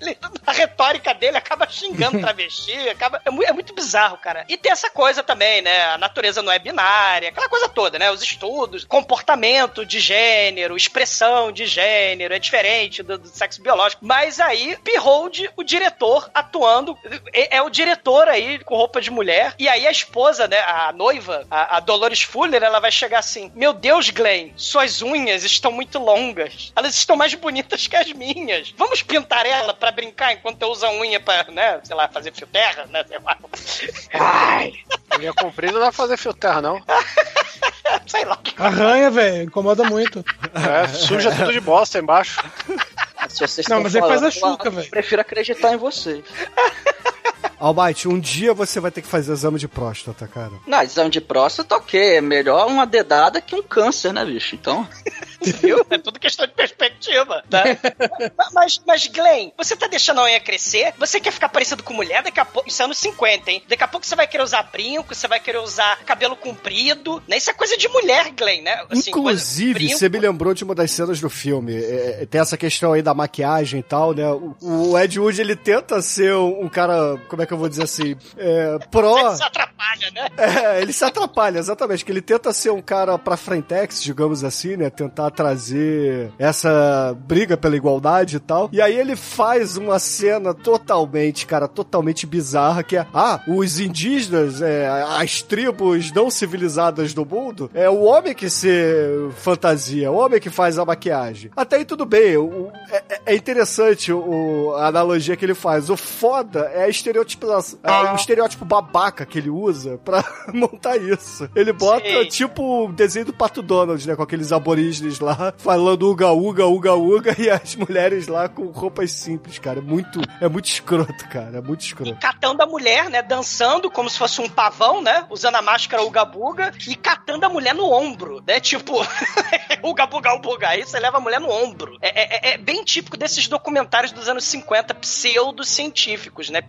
Ele- a retórica dele acaba xingando travesti, acaba, é, mu- é muito bizarro, cara. E tem essa coisa também, né? A natureza não é binária, aquela coisa toda, né? Os estudos, comportamento de gênero, expressão de gênero, é diferente do, do sexo biológico. Mas aí, Behold, o diretor atuando, é, é o diretor aí com roupa de mulher, e aí a esposa, né? A noiva, a, a Dolores Fuller, ela vai chegar assim: Meu Deus, Glenn, suas unhas estão muito longas. Elas estão mais bonitas que as minhas. Vamos pintar ela pra brincar enquanto eu uso a unha pra, né? Sei lá, fazer fio terra, né? Ai, Unha comprida não dá pra fazer fio terra, não. [laughs] sei lá. Arranha, velho, incomoda muito. É, suja tudo de bosta embaixo. Se vocês Não, estão mas aí faz a chuca, velho. Prefiro acreditar em vocês. Almighty, um dia você vai ter que fazer exame de próstata, cara. Não, exame de próstata, ok. É melhor uma dedada que um câncer, né, bicho? Então. [laughs] Viu? É tudo questão de perspectiva. Né? [laughs] mas, mas, Glenn, você tá deixando a unha crescer? Você quer ficar parecido com mulher? Daqui a pouco. Isso é anos 50, hein? Daqui a pouco você vai querer usar brinco, você vai querer usar cabelo comprido. Né? Isso é coisa de mulher, Glenn, né? Assim, Inclusive, você me lembrou de uma das cenas do filme. É, é, tem essa questão aí da maquiagem e tal, né? O, o Ed Wood, ele tenta ser um, um cara, como é que eu vou dizer assim, é, pró... Ele se atrapalha, né? É, ele se atrapalha, exatamente. Que ele tenta ser um cara pra frentex, digamos assim, né? Tentar trazer essa briga pela igualdade e tal. E aí ele faz uma cena totalmente, cara, totalmente bizarra, que é, ah, os indígenas, é, as tribos não civilizadas do mundo, é o homem que se fantasia, o homem que faz a maquiagem. Até aí tudo bem, o- é, é interessante o, a analogia que ele faz. O foda é a estereotipação, é o estereótipo babaca que ele usa pra [laughs] montar isso. Ele bota Sim. tipo o desenho do Pato Donald, né? Com aqueles aborígenes lá, falando uga uga, uga uga, e as mulheres lá com roupas simples, cara. É muito, é muito escroto, cara. É muito escroto. catando a mulher, né? Dançando como se fosse um pavão, né? Usando a máscara Uga Buga e catando a mulher no ombro, né? Tipo, [laughs] Uga Buga Buga. Aí você leva a mulher no ombro. É, é- é bem típico desses documentários dos anos 50, pseudocientíficos, né?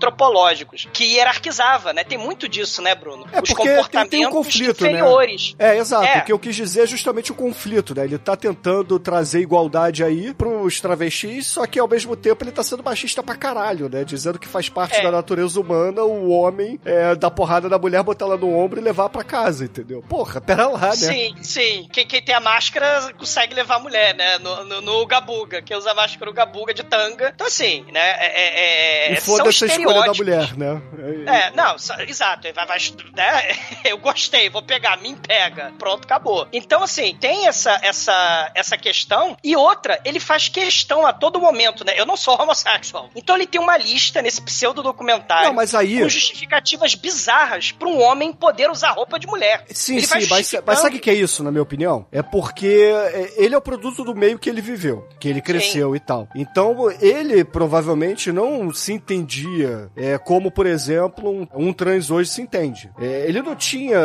Pseudo-antropológicos, que hierarquizava, né? Tem muito disso, né, Bruno? É Os porque tem- comportamentos tem um conflito, né? inferiores. É, exato. É. O que eu quis dizer é justamente o conflito, né? Ele tá tentando trazer igualdade aí pros travestis, só que ao mesmo tempo ele tá sendo machista pra caralho, né? Dizendo que faz parte É. da natureza humana o homem é, dar porrada na mulher, botar ela no ombro e levar pra casa, entendeu? Porra, pera lá, né? Sim, sim. Quem, quem tem a máscara consegue levar a mulher, né? No, no, no Gabuga. Quem usa a máscara o Gabuga de tanga. Então, assim, né? É, é, é, E são foda-se a escolha da mulher, né? É, não, exato. Vai, vai, né? [laughs] Eu gostei, vou pegar, me pega. Pronto, acabou. Então, assim, tem essa, essa, essa questão. E outra, ele faz questão a todo momento, né? Eu não sou [laughs] homossexual. Então ele tem uma lista nesse pseudo-documentário Não, mas aí- com justificativas bizarras pra um homem poder usar roupa de mulher. Sim, Ele sim, mas, mas sabe o que é isso, na minha opinião? É porque é, ele é o produto do meio que ele viveu, que ele cresceu e tal. Então, ele provavelmente não se entendia é, como, por exemplo, um, um trans hoje se entende. É, ele não tinha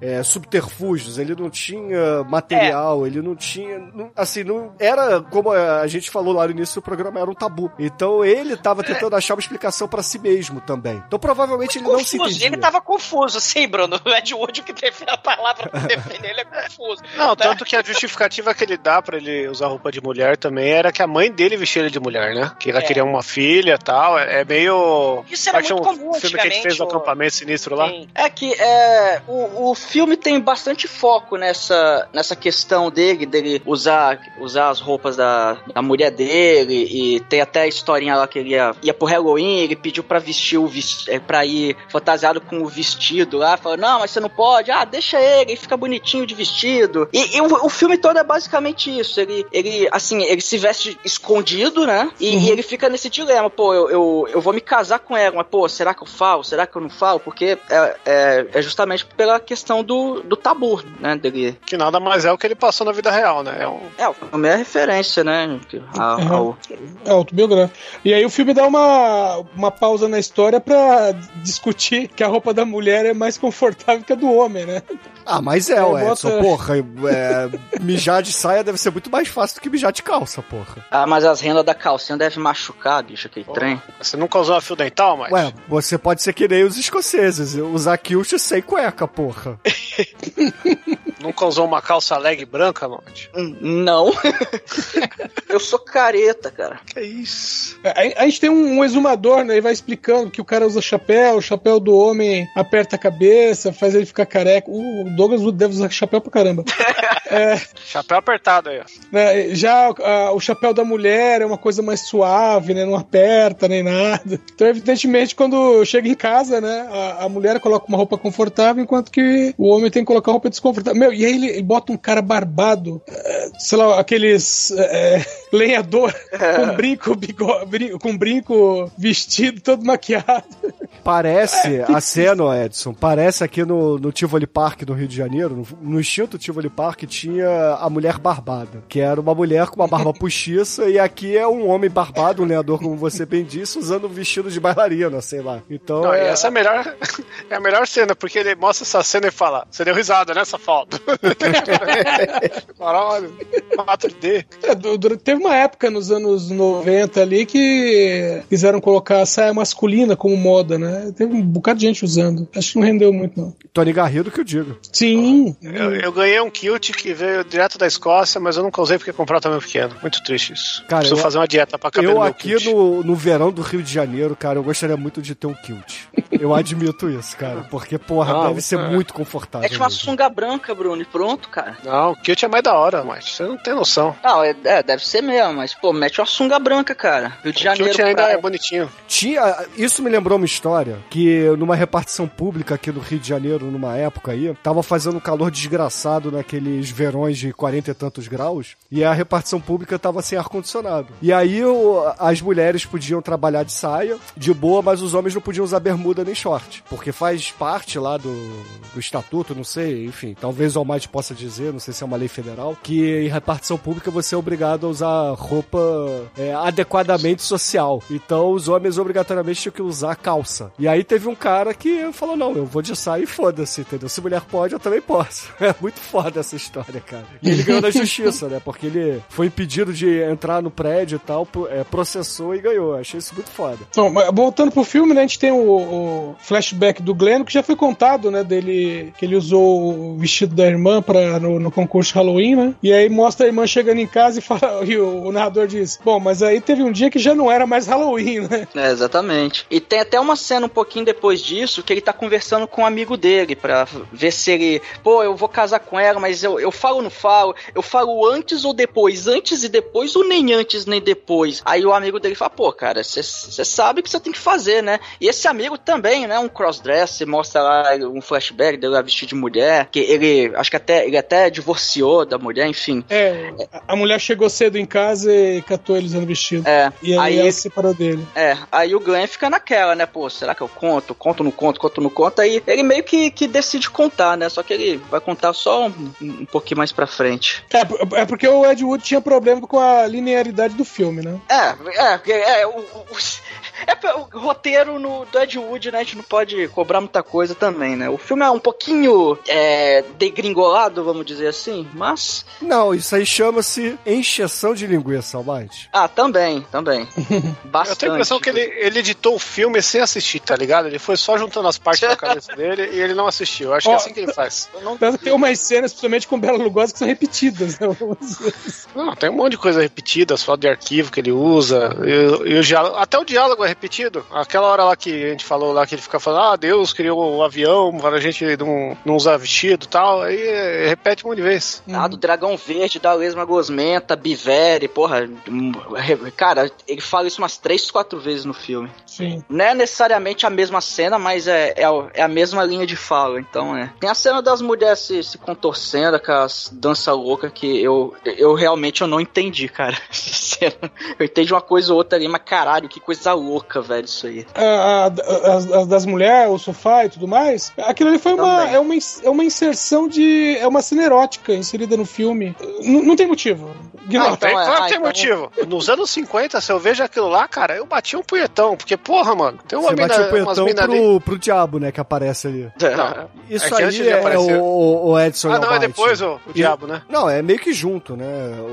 é, subterfúgios, ele não tinha material, ele não tinha. não- assim, não. Era, como a gente falou lá no início do programa, era um tabu. Então ele tava tentando achar uma explicação pra si mesmo também. Então provavelmente ele não se Confuso, entendia. ele tava confuso, sim, Bruno. O Ed Wood, que prefere a palavra pra definir, ele é confuso. Não, tanto que a justificativa que ele dá pra ele usar roupa de mulher também era que a mãe dele vestia ele de mulher, né? Que ela É. queria uma filha e tal. É, é Isso era é muito comum o filme que a gente fez no o- acampamento sinistro lá? Sim. É que é, o, o filme tem bastante foco nessa, nessa questão dele, dele usar, usar as roupas da, da mulher dele, e tem até a historinha lá que ele ia, ia pro Halloween, ele pediu pra vestir o vestido, é, pra ir fantasiado com o vestido lá, falou, não, mas você não pode, ah, deixa ele, ele fica bonitinho de vestido. E, e o, o filme todo é basicamente isso, ele, ele, assim, ele se veste escondido, né, e, e ele fica nesse dilema, pô, eu, eu, eu vou me casar com ela, mas, pô, será que eu falo, será que eu não falo? Porque é, é, é justamente pela questão do, do tabu, né, dele... Que nada mais é o que ele passou na vida real, né? É um... É, o filme é referência, né, a- Uhum. ao, É autobiográfico. E aí o filme dá uma, uma pausa na história pra discutir que a roupa da mulher é mais confortável que a do homem, né? Ah, mas é, É, o Edson, bota- porra. é, mijar de saia deve ser muito mais fácil do que mijar de calça, porra. Ah, mas as rendas da calcinha devem machucar, bicho, aquele trem. Você nunca usou a fio dental, mas. Ué, você pode ser que nem os escoceses, usar kilt sem cueca, porra. [laughs] Nunca usou uma calça leg branca, Monte? Hum, Não. [laughs] eu sou careta, cara. Que isso? A, a gente tem um, um exumador, né? Ele vai explicando que o cara usa chapéu, o chapéu do homem aperta a cabeça, faz ele ficar careca. O Douglas deve usar chapéu pra caramba. [laughs] É, Chapéu apertado aí, ó. né, já o chapéu da mulher é uma coisa mais suave, né? Não aperta nem nada. Então, evidentemente, quando chega em casa, né? A, a mulher coloca uma roupa confortável, enquanto que o homem tem que colocar roupa desconfortável. Meu, e aí ele, ele bota um cara barbado, eh, sei lá, aqueles eh, [laughs] lenhador com brinco, bigo- brin- com brinco vestido, todo maquiado. Parece [laughs] a cena, Edson, parece aqui no, no Tivoli Park do Rio de Janeiro, no, no extinto Tivoli Park tinha a mulher barbada, que era uma mulher com uma barba [laughs] postiça, e aqui é um homem barbado, um lenhador, como você bem disse, usando um vestido de bailarina, sei lá. Então Não, e é, essa é a melhor, é a melhor cena, porque ele mostra essa cena e fala: Você deu risada nessa foto. [laughs] Caralho, 4D. É, teve uma época nos anos 90 ali que quiseram colocar a saia masculina como moda, né? Teve um bocado de gente usando. Acho que não rendeu muito, não. Tony Garrido que eu digo. Sim. Eu, eu ganhei um kilt que veio direto da Escócia, mas eu nunca usei porque comprei um tamanho pequeno. Muito triste isso. Cara, Preciso eu- fazer uma dieta pra caber Eu aqui no, no verão do Rio de Janeiro, cara, eu gostaria muito de ter um kilt. Eu admito isso, cara, porque, porra, Ah, deve ser é. muito confortável. É tipo uma sunga branca, Bruno, e pronto, cara. Não, o kilt é mais da hora, mas você não tem noção. Não, é, é, deve ser mesmo, mas, pô, mete uma sunga branca, cara. Rio de O Janeiro, kilt ainda é bonitinho. Tinha, isso me lembrou uma história que numa repartição pública aqui no Rio de Janeiro, numa época aí, tava fazendo um calor desgraçado naqueles verões de 40 e tantos graus, e a repartição pública tava sem ar-condicionado. E aí o- as mulheres podiam trabalhar de saia, de boa, mas os homens não podiam usar bermuda nem short, porque faz parte lá do, do estatuto, não sei, enfim, talvez o Almighty possa dizer, não sei se é uma lei federal, que em repartição pública você é obrigado a usar roupa é, adequadamente social. Então os homens obrigatoriamente tinham que usar calça. E aí teve um cara que falou: não, eu vou de saia e foda-se, entendeu? Se mulher pode, eu também posso. [laughs] É muito foda essa história, cara. E ele ganhou na justiça, né? Porque ele foi impedido de entrar no prédio e tal, é, processou e ganhou. Achei isso muito foda. Mas voltando pro filme, né, a gente tem o, o flashback do Glenn, que já foi contado, né, dele, que ele usou o vestido da irmã pra, no, no concurso Halloween, né, e aí mostra a irmã chegando em casa e, fala, [laughs] e o, o narrador diz, bom, mas aí teve um dia que já não era mais Halloween, né. É, exatamente. E tem até uma cena um pouquinho depois disso que ele tá conversando com um amigo dele pra ver se ele, pô, eu vou casar com ela, mas eu, eu falo ou não falo? Eu falo antes ou depois? Antes e depois ou nem antes nem depois? Aí o amigo dele fala, pô, cara, você sabe o que você tem que fazer, né? E esse amigo também, né? Um crossdresser, mostra lá um flashback dele vestido de mulher, que ele, acho que até, ele até divorciou da mulher, enfim. É, a mulher chegou cedo em casa e catou ele usando vestido. É, E aí, aí- ela se separou dele. É, aí o Glenn fica naquela, né? Pô, será que eu conto? Conto, não conto, conto, não conto. Aí ele meio que, que decide contar, né? Só que ele vai contar só um, um pouquinho mais pra frente. É, é porque o Ed Wood tinha problema com a linearidade do filme, né? É, é, porque, é, o- o- É o roteiro no, do Ed Wood, né? A gente não pode cobrar muita coisa também, né? O filme é um pouquinho é, degringolado, vamos dizer assim, mas. Não, isso aí chama-se encheção de linguiça, Almighty. Ah, também, também. Bastante. [laughs] Eu tenho a impressão que ele, ele editou o filme sem assistir, tá ligado? Ele foi só juntando as partes da [laughs] cabeça dele e ele não assistiu. Eu acho que é Ó, assim que ele faz. Eu [laughs] não tem umas cenas, principalmente com Bela Lugosi, que são repetidas. Né? Não, tem um monte de coisa repetida, as fotos de arquivo que ele usa. E, e o diálogo, até o diálogo é repetido. Aquela hora lá que a gente falou lá que ele fica falando, ah, Deus criou o avião para a gente não, não usar vestido e tal. Aí é, repete um monte de vez. Ah, do Dragão Verde, da Lesma Gosmenta, Bivere, porra. Cara, ele fala isso umas três, quatro vezes no filme. Sim. Não é necessariamente a mesma cena, mas é, é, é a mesma linha de fala, então é. Tem a cena das mulheres se, se contorcendo, aquelas dança louca que eu, eu realmente eu não entendi, cara. [laughs] Essa cena. Eu entendi uma coisa ou outra ali, mas caralho, que coisa louca, velho, isso aí. a, a- as, as das mulheres, o sofá e tudo mais, aquilo ali foi uma, é uma, é uma inserção de. É uma cena erótica inserida no filme. N- não tem motivo. Ignora. Ah, então tem, é- claro ah, que tem então- motivo. Nos anos 50, se eu vejo aquilo lá, cara, eu bati um punhetão. Porque, porra, mano, tem uma Você mina, bate o umas punhetão mina ali. pro, pro diabo, né, que aparece ali. Não, Isso É que antes aí é, o, o Edson Ah, não, é depois o, o diabo, né? Não, é meio que junto, né?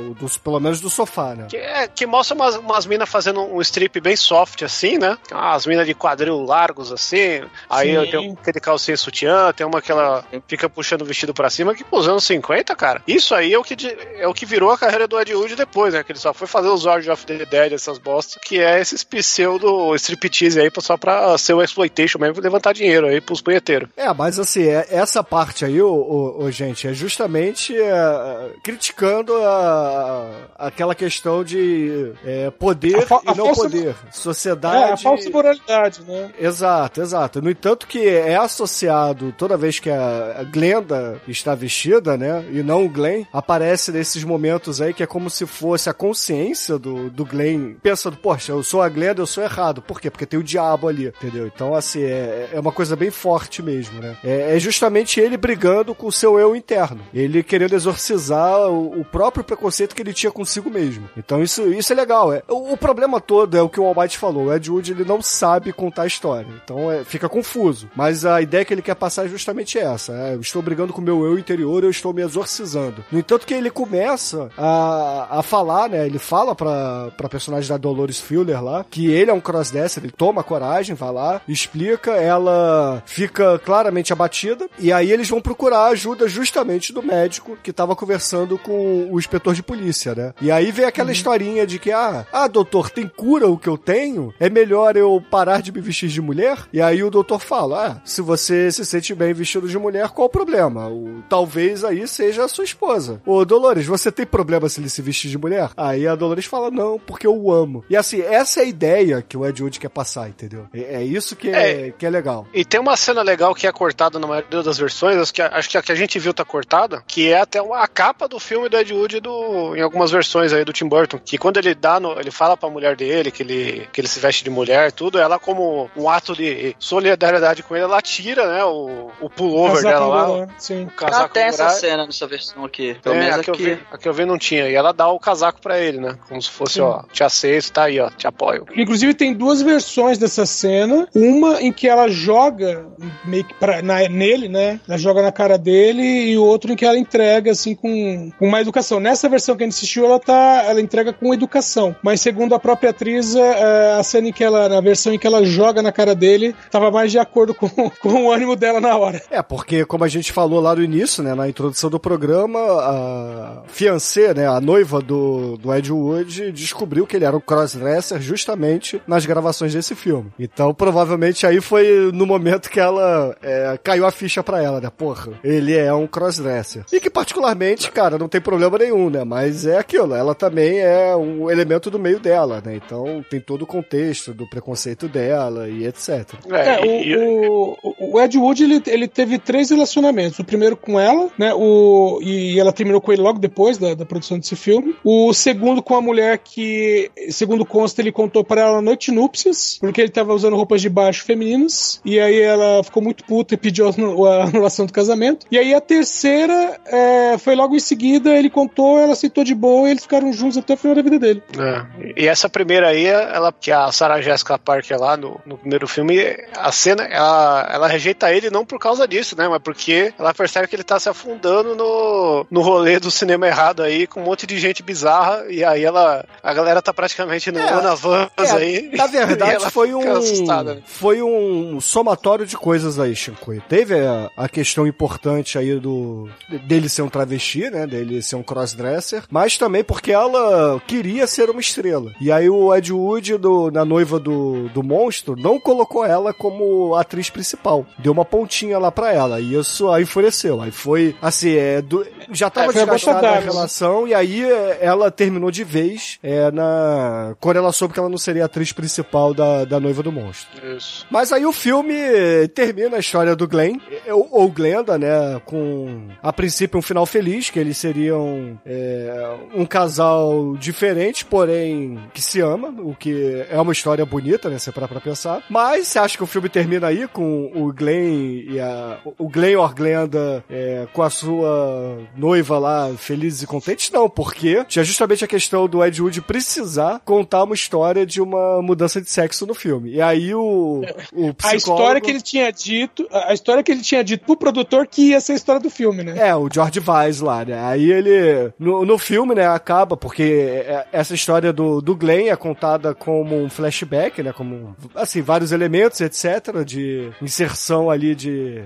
O dos, pelo menos do sofá, né? Que, é, que mostra umas, umas minas fazendo um strip bem soft, assim, né? As minas de quadril largos, assim. Aí Sim. tem aquele calcinha sutiã, tem uma que ela fica puxando o vestido pra cima, que pros anos 50, cara. Isso aí é o que, é o que virou a carreira do Ed Wood depois, né? Que ele só foi fazer os Origin of the Dead, essas bostas, que é esses pseudo striptease aí, só pra ser o exploitation mesmo, levantar dinheiro aí pros punheteiros. É, mas assim, é- essa parte aí, ô, ô- ô, gente, é justamente é, criticando a, aquela questão de é, poder A e não poder. Sociedade. É, a falsa moralidade, né? Exato, exato. No entanto que é associado toda vez que a Glenda está vestida, né, e não o Glenn, aparece nesses momentos aí que é como se fosse a consciência do, do Glenn pensando, poxa, eu sou a Glenda, eu sou errado. Por quê? Porque tem o diabo ali, entendeu? Então, assim, é, é uma coisa bem forte mesmo, né? É, é justamente ele brigando com o seu eu interno. Ele querendo exorcizar o, o próprio preconceito que ele tinha consigo mesmo. Então, isso, isso é legal. É, o, o problema todo é o que o Almighty falou. O Ed Wood, ele não sabe contar a história. Então, é, fica confuso. Mas a ideia que ele quer passar é justamente essa. é, eu estou brigando com o meu eu interior, eu estou me exorcizando. No entanto que ele começa a, a falar, né? Ele fala pra, pra personagem da Dolores Fuller lá, que ele é um crossdresser, ele toma coragem, vai lá, explica, ela fica claramente abatida, e aí eles vão procurar a ajuda justamente do médico que tava conversando com o inspetor de polícia, né? E aí vem aquela historinha de que, ah, ah, doutor, tem cura o que eu tenho? É melhor eu parar de me vestir de mulher? E aí o doutor fala, ah, se você se sente bem vestido de mulher, qual o problema? O, talvez aí seja a sua esposa. Ô, Dolores, você tem problema se ele se vestir de mulher? Aí a Dolores fala, não, porque eu o amo. E assim, essa é a ideia que o Ed Wood quer passar, entendeu? É, é isso que é, que é legal. E tem uma cena legal que é cortada na maioria das versões, acho que a, acho que a que a gente viu tá cortada, que é até uma, a capa do filme do Ed Wood do, em algumas versões aí do Tim Burton, que quando ele dá no, ele fala pra mulher dele que ele, que ele se veste de mulher, tudo, ela como um ato de solidariedade com ele, ela tira, né, o, o pullover Casaco dela lá, Sim. o casaco tem essa cena nessa versão aqui. Pelo É, menos a que, eu aqui. vi, a que eu vi não tinha. E ela dá o casaco pra ele, né? Como se fosse, ó, te aceito, tá aí, ó, te apoio. Inclusive tem duas versões dessa cena. Uma em que ela joga meio que pra, na- nele, né? Ela joga na cara dele e o outro em que ela entrega assim com, com uma educação. Nessa versão que a gente assistiu, ela tá, ela entrega com educação. Mas segundo a própria atriz, é, a cena em que ela, na versão em que ela joga na cara dele, tava mais de acordo com, [laughs] com o ânimo dela na hora. É, porque como a gente falou lá no início, né, na introdução do programa, a fiancé, né, a noiva do, do Ed Wood descobriu que ele era um crossdresser justamente nas gravações desse filme. Então, provavelmente aí foi no momento que ela é, caiu a ficha pra ela, né, porra, ele é um crossdresser. E que particularmente, cara, não tem problema nenhum, né, mas é aquilo, ela também é um elemento do meio dela, né, então tem todo o contexto do preconceito dela e etc. É, o, e- o, o Ed Wood ele, ele teve três relacionamentos. O primeiro com ela, né? O, e ela terminou com ele logo depois da, da produção desse filme. O segundo com a mulher que, segundo consta, ele contou para ela na noite de núpcias, porque ele tava usando roupas de baixo femininas. E aí ela ficou muito puta e pediu a anu- a anulação do casamento. E aí a terceira é, foi logo em seguida, ele contou, ela aceitou de boa e eles ficaram juntos até o final da vida dele. É. E essa primeira aí, ela, que a Sarah Jessica Parker lá no, no primeiro filme, a cena, ela, ela rejeita ele não por causa disso, né? Mas porque ela percebe que ele tá se afundando no, no rolê do cinema errado aí, com um monte de gente bizarra, e aí ela. A galera tá praticamente no É, Ana Vans É, aí. na verdade, [laughs] ela foi um, assustada, né? foi um somatório de coisas aí, Shinkoi. Teve a, a questão importante aí do dele ser um travesti, né? Dele ser um crossdresser, mas também porque ela queria ser uma estrela. E aí o Ed Wood, do, na noiva do, do monstro, não colocou ela como atriz principal. Deu uma pontinha lá pra ela. E isso aí enfureceu. Aí foi, assim, é, do- já tava É, desgastada a relação, e aí é, ela terminou de vez é, na quando ela soube que ela não seria a atriz principal da, da noiva do monstro. Isso. Mas aí o filme eh, termina a história do Glenn, ou, ou Glenda, né, com a princípio um final feliz, que eles seriam é, um casal diferente, porém que se ama, o que é uma história bonita, né, se parar pra pensar. Mas você acha que o filme termina aí com o Glenn e a, o Glenn or Glenda é, com a sua noiva lá felizes e contentes? Não, porque tinha justamente a questão do Ed Wood precisar contar uma história de uma mudança de sexo no filme. E aí o, o psicólogo... A história que ele tinha dito, a história que ele tinha dito pro produtor que ia ser a história do filme, né? É, o George Weiss lá, né? Aí ele. No, no filme, né, acaba, porque é- essa história do, do Glenn é contada como um flashback, né? Como, assim, vários elementos, etc., de inserção ali de.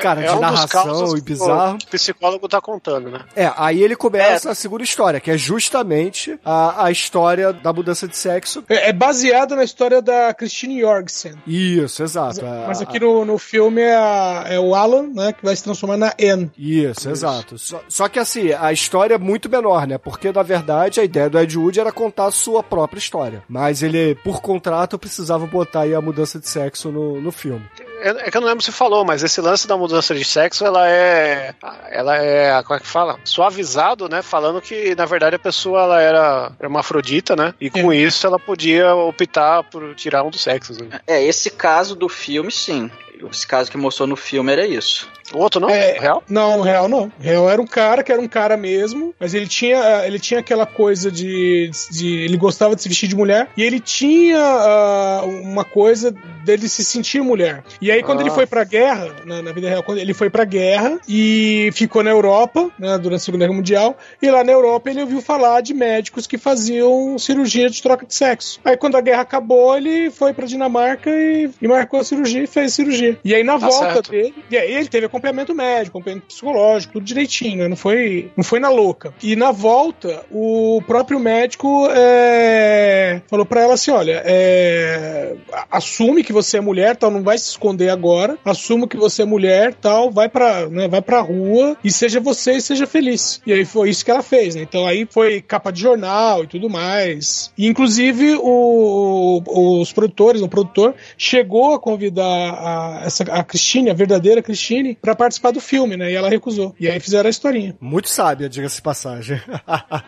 Cara, é de um narração e que bizarro. O psicólogo tá contando, né? É, aí ele começa a segunda história, que é justamente a, a história da mudança de sexo. É, é baseado na história da Christine Jorgensen. Isso, exato. Mas a- aqui no, no filme é, a- é o Alan, né, que vai se transformar na Anne. Isso, exato. Só, só que assim, a história é muito menor, né? Porque, na verdade, a ideia do Ed Wood era contar a sua própria história. Mas ele, por contrato, precisava botar aí a mudança de sexo no, no filme. É, é que eu não lembro se falou, mas esse lance da mudança de sexo, ela é. Ela é. Como é que fala? Suavizado, né? Falando que, na verdade, a pessoa ela era hermafrodita, né? E com isso ela podia optar por tirar um dos sexos, né? É, esse caso do filme, sim. Esse caso que mostrou no filme era isso. O outro não? É, Real? Não, real não. Real era um cara que era um cara mesmo, mas ele tinha, ele tinha aquela coisa de, de ele gostava de se vestir de mulher e ele tinha ah, uma coisa dele se sentir mulher. E aí quando Ah. ele foi pra guerra, na, na vida real, quando ele foi pra guerra e ficou na Europa, né, durante a Segunda Guerra Mundial, e lá na Europa ele ouviu falar de médicos que faziam cirurgia de troca de sexo. Aí quando a guerra acabou, ele foi pra Dinamarca e, e marcou a cirurgia e fez cirurgia. E aí na Tá volta certo. dele, e aí ele teve acompanhamento médico, acompanhamento psicológico, tudo direitinho, né? Não foi, não foi na louca. E na volta, o próprio médico é, falou pra ela assim: olha, é, assume que você é mulher, tal, não vai se esconder agora. Assume que você é mulher, tal, vai pra, né, vai pra rua e seja você e seja feliz. E aí foi isso que ela fez, né? Então aí foi capa de jornal e tudo mais. E, inclusive o- os produtores, o produtor chegou a convidar a, essa, a Christine, a verdadeira Christine, pra participar do filme, né? E ela recusou. E aí fizeram a historinha. Muito sábia, diga-se de passagem.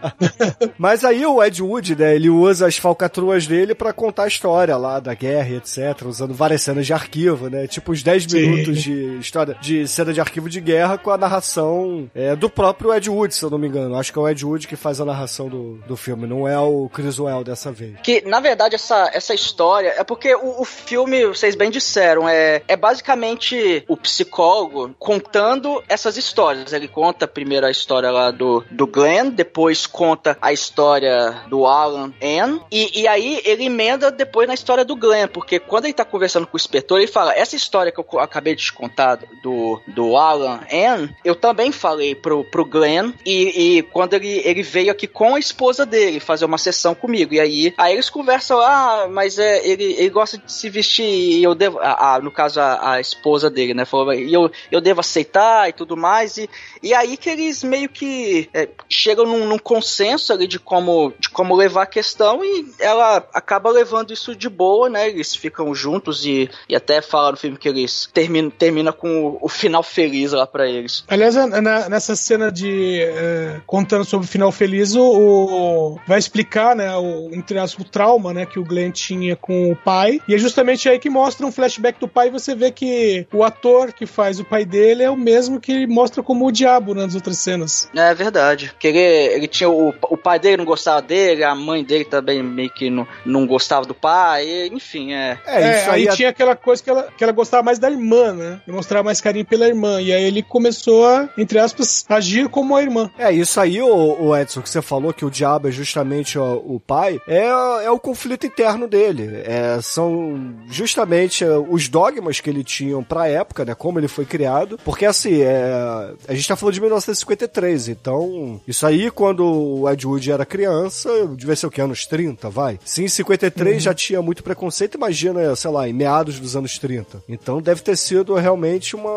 [laughs] Mas aí o Ed Wood, né, ele usa as falcatruas dele pra contar a história lá da guerra e etc, usando várias cenas de arquivo, né, tipo uns 10 Sim. minutos de história, de cena de arquivo de guerra com a narração é, do próprio Ed Wood, se eu não me engano. Acho que é o Ed Wood que faz a narração do, do filme, não é o Chris Well dessa vez. Que, na verdade, essa, essa história é porque o, o filme, vocês bem disseram, é, é basicamente o psicólogo contando essas histórias. Ele conta primeiro a história lá do, do Glenn, depois conta a história do Alan Ann, e, e aí ele emenda depois na história do Glenn, porque quando ele tá conversando com o inspetor, ele fala: essa história que eu acabei de te contar do, do Alan Ann, eu também falei pro, pro Glenn, e, e quando ele, ele veio aqui com a esposa dele fazer uma sessão comigo, e aí, aí eles conversam, ah, mas é, ele, ele gosta de se vestir, e eu devo, a, a- no caso a, a esposa dele, né, falou, e eu, eu devo aceitar e tudo mais, e, e aí que eles meio que é, chegam num, num consenso ali de como, de como levar a questão, e ela acaba levando isso de boa, né, eles ficam juntos e, e até fala no filme que eles terminam termina com o, o final feliz lá pra eles. Aliás, na- nessa cena de é, contando sobre o final feliz, o, o- vai explicar, né, o, entre aspas, o trauma, né, que o Glenn tinha com o pai. E é justamente aí que mostra um flashback do pai e você vê que o ator que faz o pai dele é o mesmo que mostra como o diabo nas outras cenas. É verdade. Que ele, ele tinha o, o pai dele não gostava dele, a mãe dele também meio que não, não gostava do pai, e, enfim, é. É, aí, tinha aquela coisa que ela, que ela gostava mais da irmã, né? E mostrava mais carinho pela irmã. E aí ele começou a, entre aspas, agir como a irmã. É, isso aí, o, o Edson, que você falou que o diabo é justamente o, o pai, é, é o conflito interno dele. É, são justamente é, os dogmas que ele tinha pra época, né? Como ele foi criado. Porque assim, é, a gente tá falando de 1953, então isso aí quando o Ed Wood era criança, devia ser o que? Anos 30, vai? Se em 53 uhum. já tinha muito preconceito, imagina, sei lá, em meados dos anos 30. Então deve ter sido realmente uma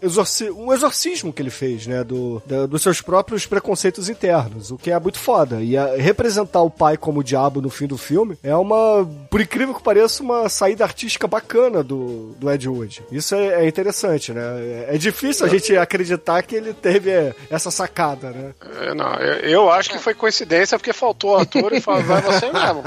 exorci um exorcismo que ele fez, né? Do, da, dos seus próprios preconceitos internos, o que é muito foda. E a, representar o pai como o diabo no fim do filme é uma, por incrível que pareça, uma saída artística bacana do, do Ed Wood. Isso é, é interessante, né? É, é difícil a gente acreditar que ele teve essa sacada, né? É, não, eu, eu, acho que foi coincidência porque faltou o ator e falou, vai você mesmo.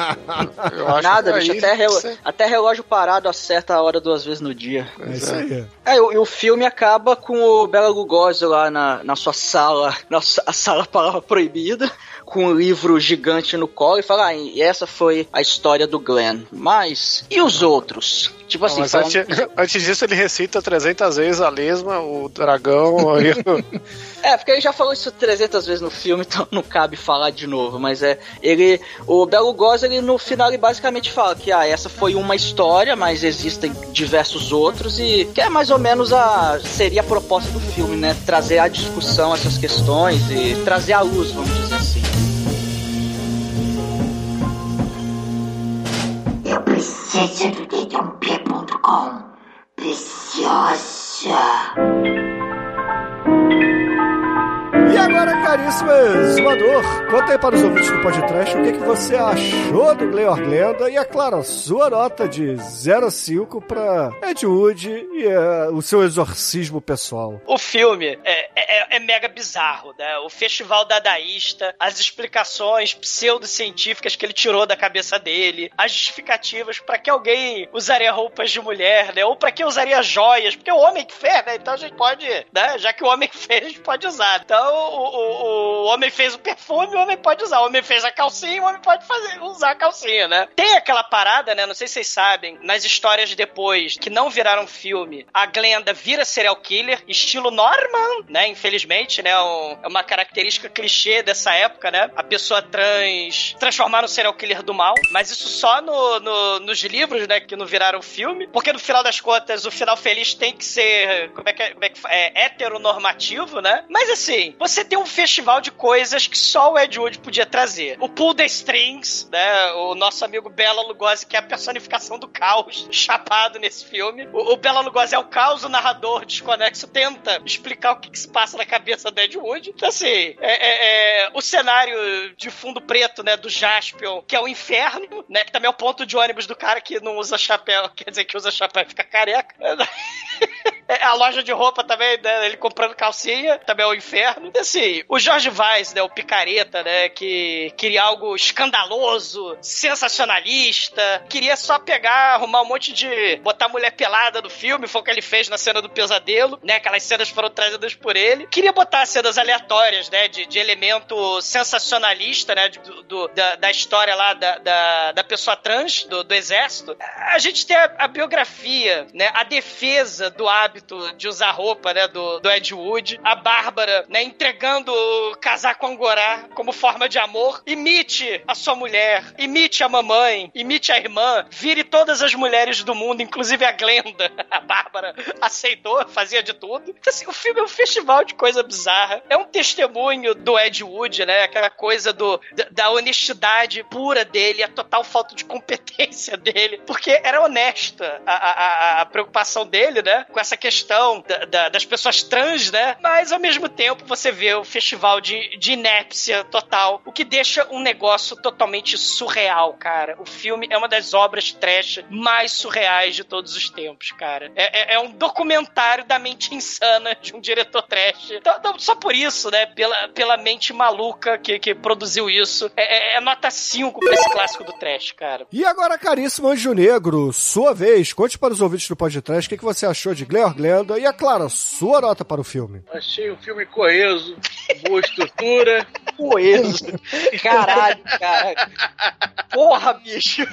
Nada, bicho, até, relo você... até relógio parado acerta a hora duas vezes no dia. É isso aí. É, e o, o filme acaba com o Bela Lugosi lá na, na sua sala, na a sala palavra proibida, com um livro gigante no colo e fala, ah, e essa foi a história do Glenn. Mas, e os outros? Tipo assim, não, falando... antes, [laughs] antes, disso ele recita 300 vezes a lesma, o dragão. [laughs] é, porque ele já falou isso 300 vezes no filme, [laughs] então não cabe falar de novo. Mas é, ele, o Belo Goz, ele no final ele basicamente fala que ah, essa foi uma história, mas existem diversos outros e que é mais ou menos a seria a proposta do filme, né? Trazer à discussão essas questões e trazer à luz, vamos dizer assim. Preciso do dedãop.com. Preciosa. E agora, caríssimo exumador, conta aí para os ouvintes do podcast o que, que você achou do Gleor Glenda e, é claro, sua nota de 0 a 5 para Ed Wood e uh, o seu exorcismo pessoal. O filme é, é, é, mega bizarro, né? O festival dadaísta, as explicações pseudocientíficas que ele tirou da cabeça dele, as justificativas para que alguém usaria roupas de mulher, né? Ou para que usaria joias, porque o homem que fez, né? Então a gente pode, né? Já que o homem que [laughs] fez, a gente pode usar. Então o, o, homem fez o perfume, o homem pode usar. O homem fez a calcinha, o homem pode fazer, usar a calcinha, né? Tem aquela parada, né? Não sei se vocês sabem, nas histórias depois, que não viraram filme, a Glenda vira serial killer, estilo Norman, né? Infelizmente, né? Um, é uma característica clichê dessa época, né? A pessoa trans transformar no serial killer do mal. Mas isso só no, no, nos livros, né? Que não viraram filme. Porque no final das contas, o final feliz tem que ser. Como é que é? Como é, que é heteronormativo, né? Mas assim, você você tem um festival de coisas que só o Ed Wood podia trazer. O Pull the Strings, né? O nosso amigo Bela Lugosi, que é a personificação do caos, chapado nesse filme. O, o Bela Lugosi é o caos, o narrador desconexo, tenta explicar o que, que se passa na cabeça do Ed Wood. Então, assim, é, é, é, o cenário de fundo preto, né, do Jaspion, que é o inferno, né? Que também é o ponto de ônibus do cara que não usa chapéu, [laughs] quer dizer, que usa chapéu e fica careca. [laughs] É, a loja de roupa também, né? Ele comprando calcinha, também é o inferno assim, o Jorge Vaz, né, o picareta, né, que queria algo escandaloso, sensacionalista, queria só pegar, arrumar um monte de. botar mulher pelada no filme, foi o que ele fez na cena do pesadelo, né? Aquelas cenas foram trazidas por ele. Queria botar cenas aleatórias, né, de, de elemento sensacionalista, né, do, do da, da, história lá da, da, da pessoa trans, do, do, exército. A gente tem a, a, biografia, né, a defesa do hábito de usar roupa, né, do, do Ed Wood, a Bárbara, né, entregando negando casar com Angorá como forma de amor, imite a sua mulher, imite a mamãe, imite a irmã, vire todas as mulheres do mundo, inclusive a Glenda. [laughs] A Bárbara aceitou, fazia de tudo. Então, assim, o filme é um festival de coisa bizarra. É um testemunho do Ed Wood, né? Aquela coisa do, da, da honestidade pura dele, a total falta de competência dele, porque era honesta a, a, a preocupação dele, né? Com essa questão da, da, das pessoas trans, né? Mas ao mesmo tempo você vê o festival de, de inépcia total, o que deixa um negócio totalmente surreal, cara. O filme é uma das obras trash mais surreais de todos os tempos, cara. É, é- é um documentário da mente insana de um diretor trash. Então, então, só por isso, né? Pela, pela mente maluca que, que produziu isso. É, é- é nota 5 pra esse clássico do trash, cara. E agora, caríssimo Anjo Negro, sua vez, conte para os ouvintes do podcast o que, que você achou de Gleor Glenda e, é claro, sua nota para o filme. Achei o filme coeso, boa estrutura. Coeso. Caralho, cara. Porra, bicho.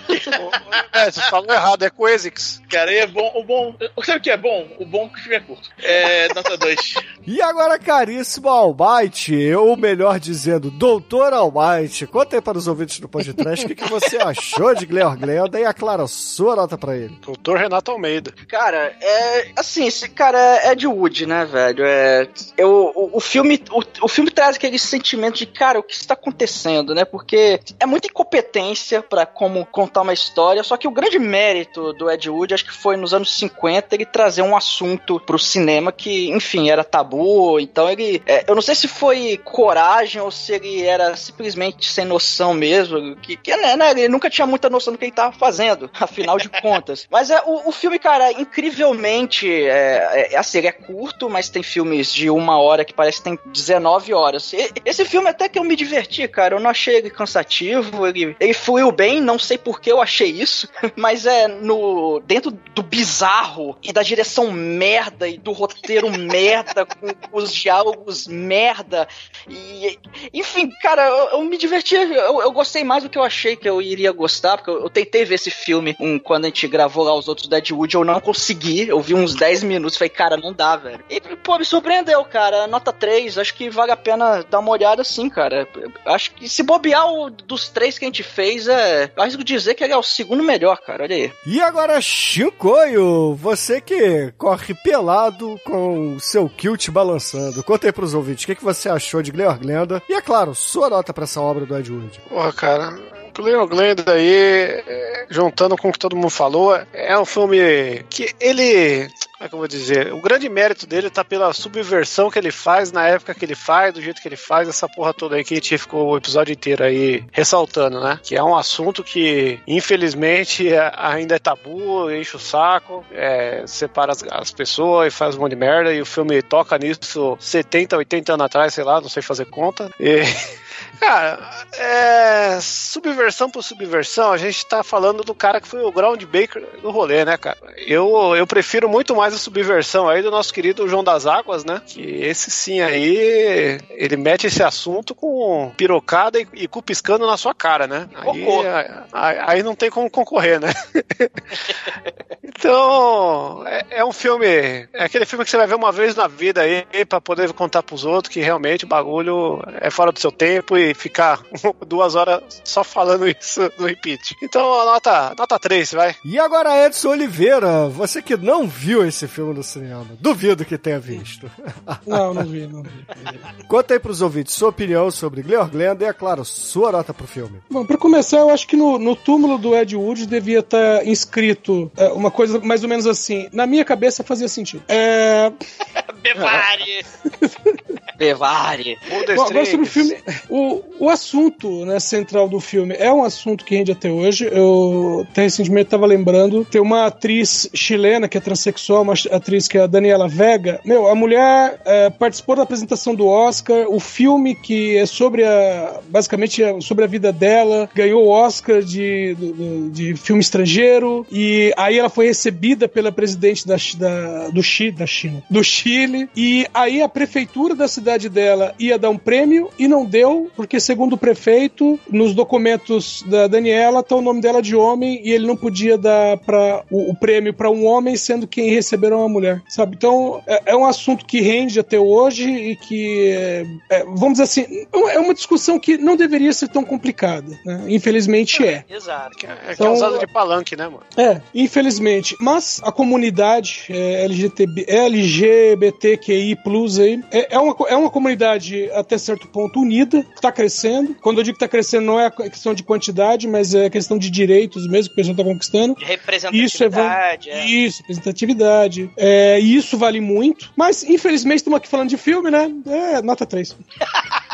É, você falou errado, é Coesix. Cara, e é bom. O bom. Sabe o que é bom? O bom é que o filme é curto. É nota 2. E agora, caríssimo Almighty, ou melhor dizendo, Doutor Almighty, conta aí para os ouvintes do podcast o que, que você [laughs] achou de Gleor Glenda e, é claro, sua nota para ele. Doutor Renato Almeida. Cara, é. Assim, esse cara é de Wood, né, velho? É. Eu, o, o filme. O, o filme traz aquele sentimento de, cara, o que está acontecendo, né? Porque é muita incompetência pra como contar uma história. Só que o grande mérito do Ed Wood, acho que foi nos anos 50, ele trazer um assunto pro cinema que, enfim, era tabu. Então ele. é, eu não sei se foi coragem ou se ele era simplesmente sem noção mesmo. Que, que né, né, ele nunca tinha muita noção do que ele tava fazendo, [laughs] afinal de contas. Mas é o, o filme, cara, incrivelmente. É, é, assim, ele é curto, mas tem filmes de uma hora que parece que tem 19 horas. E- esse filme até que eu me diverti, cara. Eu não achei ele cansativo. Ele, ele fluiu bem, não sei por que eu achei isso. [laughs] Mas é no. Dentro do bizarro e da direção merda e do roteiro merda, com os diálogos merda. E, enfim, cara, eu, eu me diverti. Eu, eu gostei mais do que eu achei que eu iria gostar, porque eu, eu tentei ver esse filme um, quando a gente gravou lá os outros Deadwood, eu não consegui. Eu vi uns 10 minutos, falei, cara, não dá, velho. E, pô, me surpreendeu, cara. Nota 3, acho que vale a pena dar uma olhada sim, cara. Acho que se bobear o dos três que a gente fez, é. Arrisco dizer que ele é o segundo melhor, cara. Olha aí. E agora, Shinkoio, você que corre pelado com o seu kilt balançando. Conta aí pros ouvintes o que, que você achou de Gleor Glenda e, é claro, sua nota pra essa obra do Ed Wood. Porra, cara. O Leon Glenda aí, é, juntando com o que todo mundo falou, é um filme que ele. Como é que eu vou dizer? O grande mérito dele tá pela subversão que ele faz na época que ele faz, do jeito que ele faz, essa porra toda aí que a gente ficou o episódio inteiro aí ressaltando, né? Que é um assunto que, infelizmente, é- ainda é tabu, enche o saco, é, separa as, as pessoas e faz um monte de merda, e o filme toca nisso 70, 80 anos atrás, sei lá, não sei fazer conta. E. [laughs] Cara, é. Subversão por subversão, a gente tá falando do cara que foi o ground baker do rolê, né, cara? Eu, eu prefiro muito mais a subversão aí do nosso querido João das Águas, né? Que esse sim aí, ele mete esse assunto com pirocada e, e cu piscando na sua cara, né? Aí, aí, aí não tem como concorrer, né? [laughs] Então, é, é um filme. É aquele filme que você vai ver uma vez na vida aí pra poder contar pros outros que realmente o bagulho é fora do seu tempo e ficar [laughs] duas horas só falando isso no repeat. Então, a nota, nota 3, vai. E agora, Edson Oliveira, você que não viu esse filme no cinema, duvido que tenha visto. [laughs] Não, não vi, não vi. Conta aí pros ouvintes sua opinião sobre Gleor Glenda e, é claro, sua nota pro filme. Bom, pra começar, eu acho que no, no túmulo do Ed Wood devia estar inscrito é, uma coisa mais ou menos assim. Na minha cabeça fazia sentido. É, Bevari! [laughs] Bevari. Bom, agora sobre o filme, o, o assunto né, central do filme é um assunto que rende até hoje. Eu até recentemente estava lembrando, tem uma atriz chilena que é transexual, uma atriz que é a Daniela Vega. Meu, a mulher é, participou da apresentação do Oscar, o filme que é sobre a. basicamente é sobre a vida dela, ganhou o Oscar de, do- de filme estrangeiro, e aí ela foi recebida pela presidente da, Chi- da, do Chile, da China, do Chile, e aí a prefeitura da cidade dela ia dar um prêmio e não deu, porque segundo o prefeito, nos documentos da Daniela tá o nome dela de homem e ele não podia dar para o, o prêmio para um homem, sendo que quem receberam uma mulher, sabe? Então é, é um assunto que rende até hoje e que, é, é, vamos dizer assim, é uma discussão que não deveria ser tão complicada, né? Infelizmente é. Exato. É Então- causado de palanque, né, mano? É, infelizmente. Mas a comunidade é, LGTB, LGBTQI aí é, é, uma, é uma comunidade até certo ponto unida, está crescendo. Quando eu digo que está crescendo, não é a questão de quantidade, mas é questão de direitos mesmo que o pessoal está conquistando. De Isso é, representatividade. é. isso, representatividade. É, isso vale muito. Mas, infelizmente, estamos aqui falando de filme, né? É, nota 3. [laughs]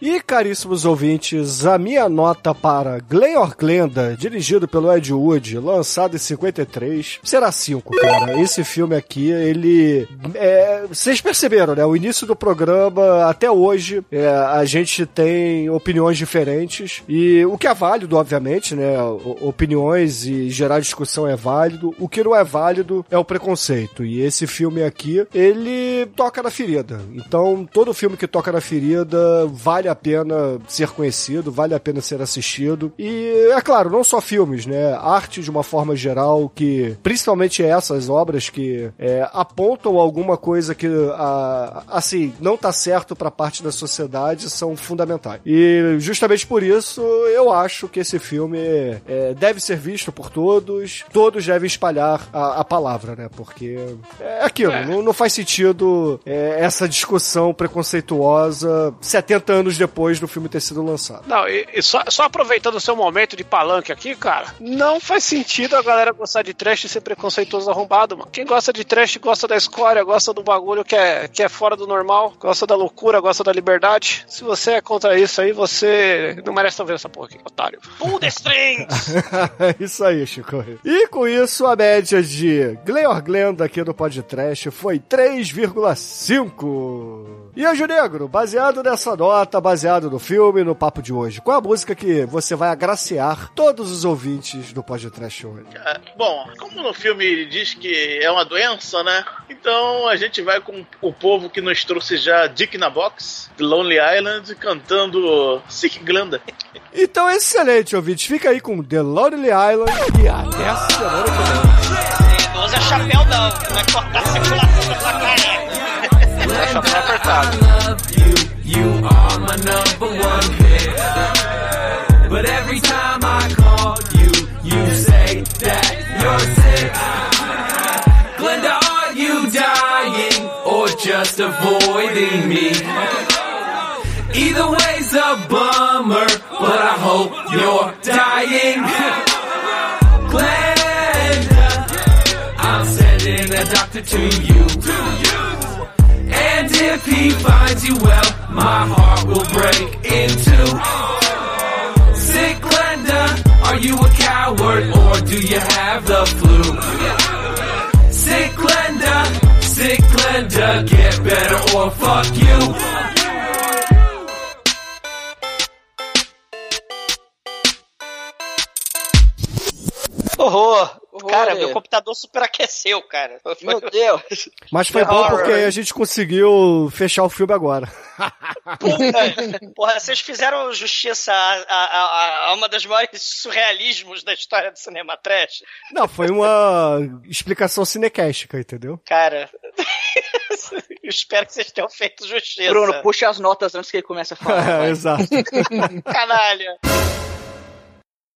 E, caríssimos ouvintes, a minha nota para Glenor Glenda, dirigido pelo Ed Wood, lançado em 53, será 5, cara. Esse filme aqui, ele... é, vocês perceberam, né? O início do programa, até hoje, é, a gente tem opiniões diferentes. E o que é válido, obviamente, né? Opiniões e gerar discussão é válido. O que não é válido é o preconceito. E esse filme aqui, ele toca na ferida. Então, todo filme que toca na ferida vale a pena ser conhecido, vale a pena ser assistido. E, é claro, não só filmes, né? Arte de uma forma geral, que principalmente essas obras que é, apontam alguma coisa que, a- assim, não tá certo pra parte da sociedade, são fundamentais. E justamente por isso, eu acho que esse filme é, deve ser visto por todos, todos devem espalhar a, a palavra, né? Porque é aquilo, Não, não faz sentido é, essa discussão preconceituosa 70 anos depois do filme ter sido lançado. Não, e, e só, só aproveitando o seu momento de palanque aqui, cara, não faz sentido a galera gostar de trash e ser preconceituoso arrombado, mano. Quem gosta de trash gosta da escória, gosta do bagulho que é, que é fora do normal, gosta da loucura, gosta da liberdade. Se você é contra isso aí, você não merece ouvir essa porra aqui, otário. Pull the strings! É [laughs] isso aí, Chico. E com isso, a média de Gleor Glenda aqui no podcast foi 3,5. E Anjo Negro, baseado nessa nota, baseado no filme, no papo de hoje, qual a música que você vai agraciar todos os ouvintes do podcast hoje? Ah, Bom, como no filme ele diz que é uma doença, né? Então a gente vai com o povo que nos trouxe já Dick na Box, de Lonely Island, cantando Sick Glenda. Então, excelente, ouvintes. Fica aí com The Lonely Island e até a semana que vem. Não usa chapéu não, vai cortar a circulação da sua careca. Tá chapéu apertado. You you are my number one pick. But every time I call you, you say that you're sick. Glenda, are you dying or just avoiding me? Either way's a bummer, but I hope you're dying. Glenda, I'm sending a doctor to you. If he finds you well, my heart will break in two. Sick Glenda, are you a coward or do you have the flu? Sick Glenda, sick Glenda, get better or fuck you. Horror! Horror, Cara, meu computador superaqueceu, cara. Meu Deus. Mas foi bom porque a gente conseguiu fechar o filme agora. [laughs] Puta, porra, vocês fizeram justiça a, a- a- a uma das maiores surrealismos da história do cinema trash. Não, foi uma explicação cinecástica, entendeu? Cara, eu [laughs] espero que vocês tenham feito justiça. Bruno, puxa as notas antes que ele comece a falar. É, [laughs] exato. Canalha.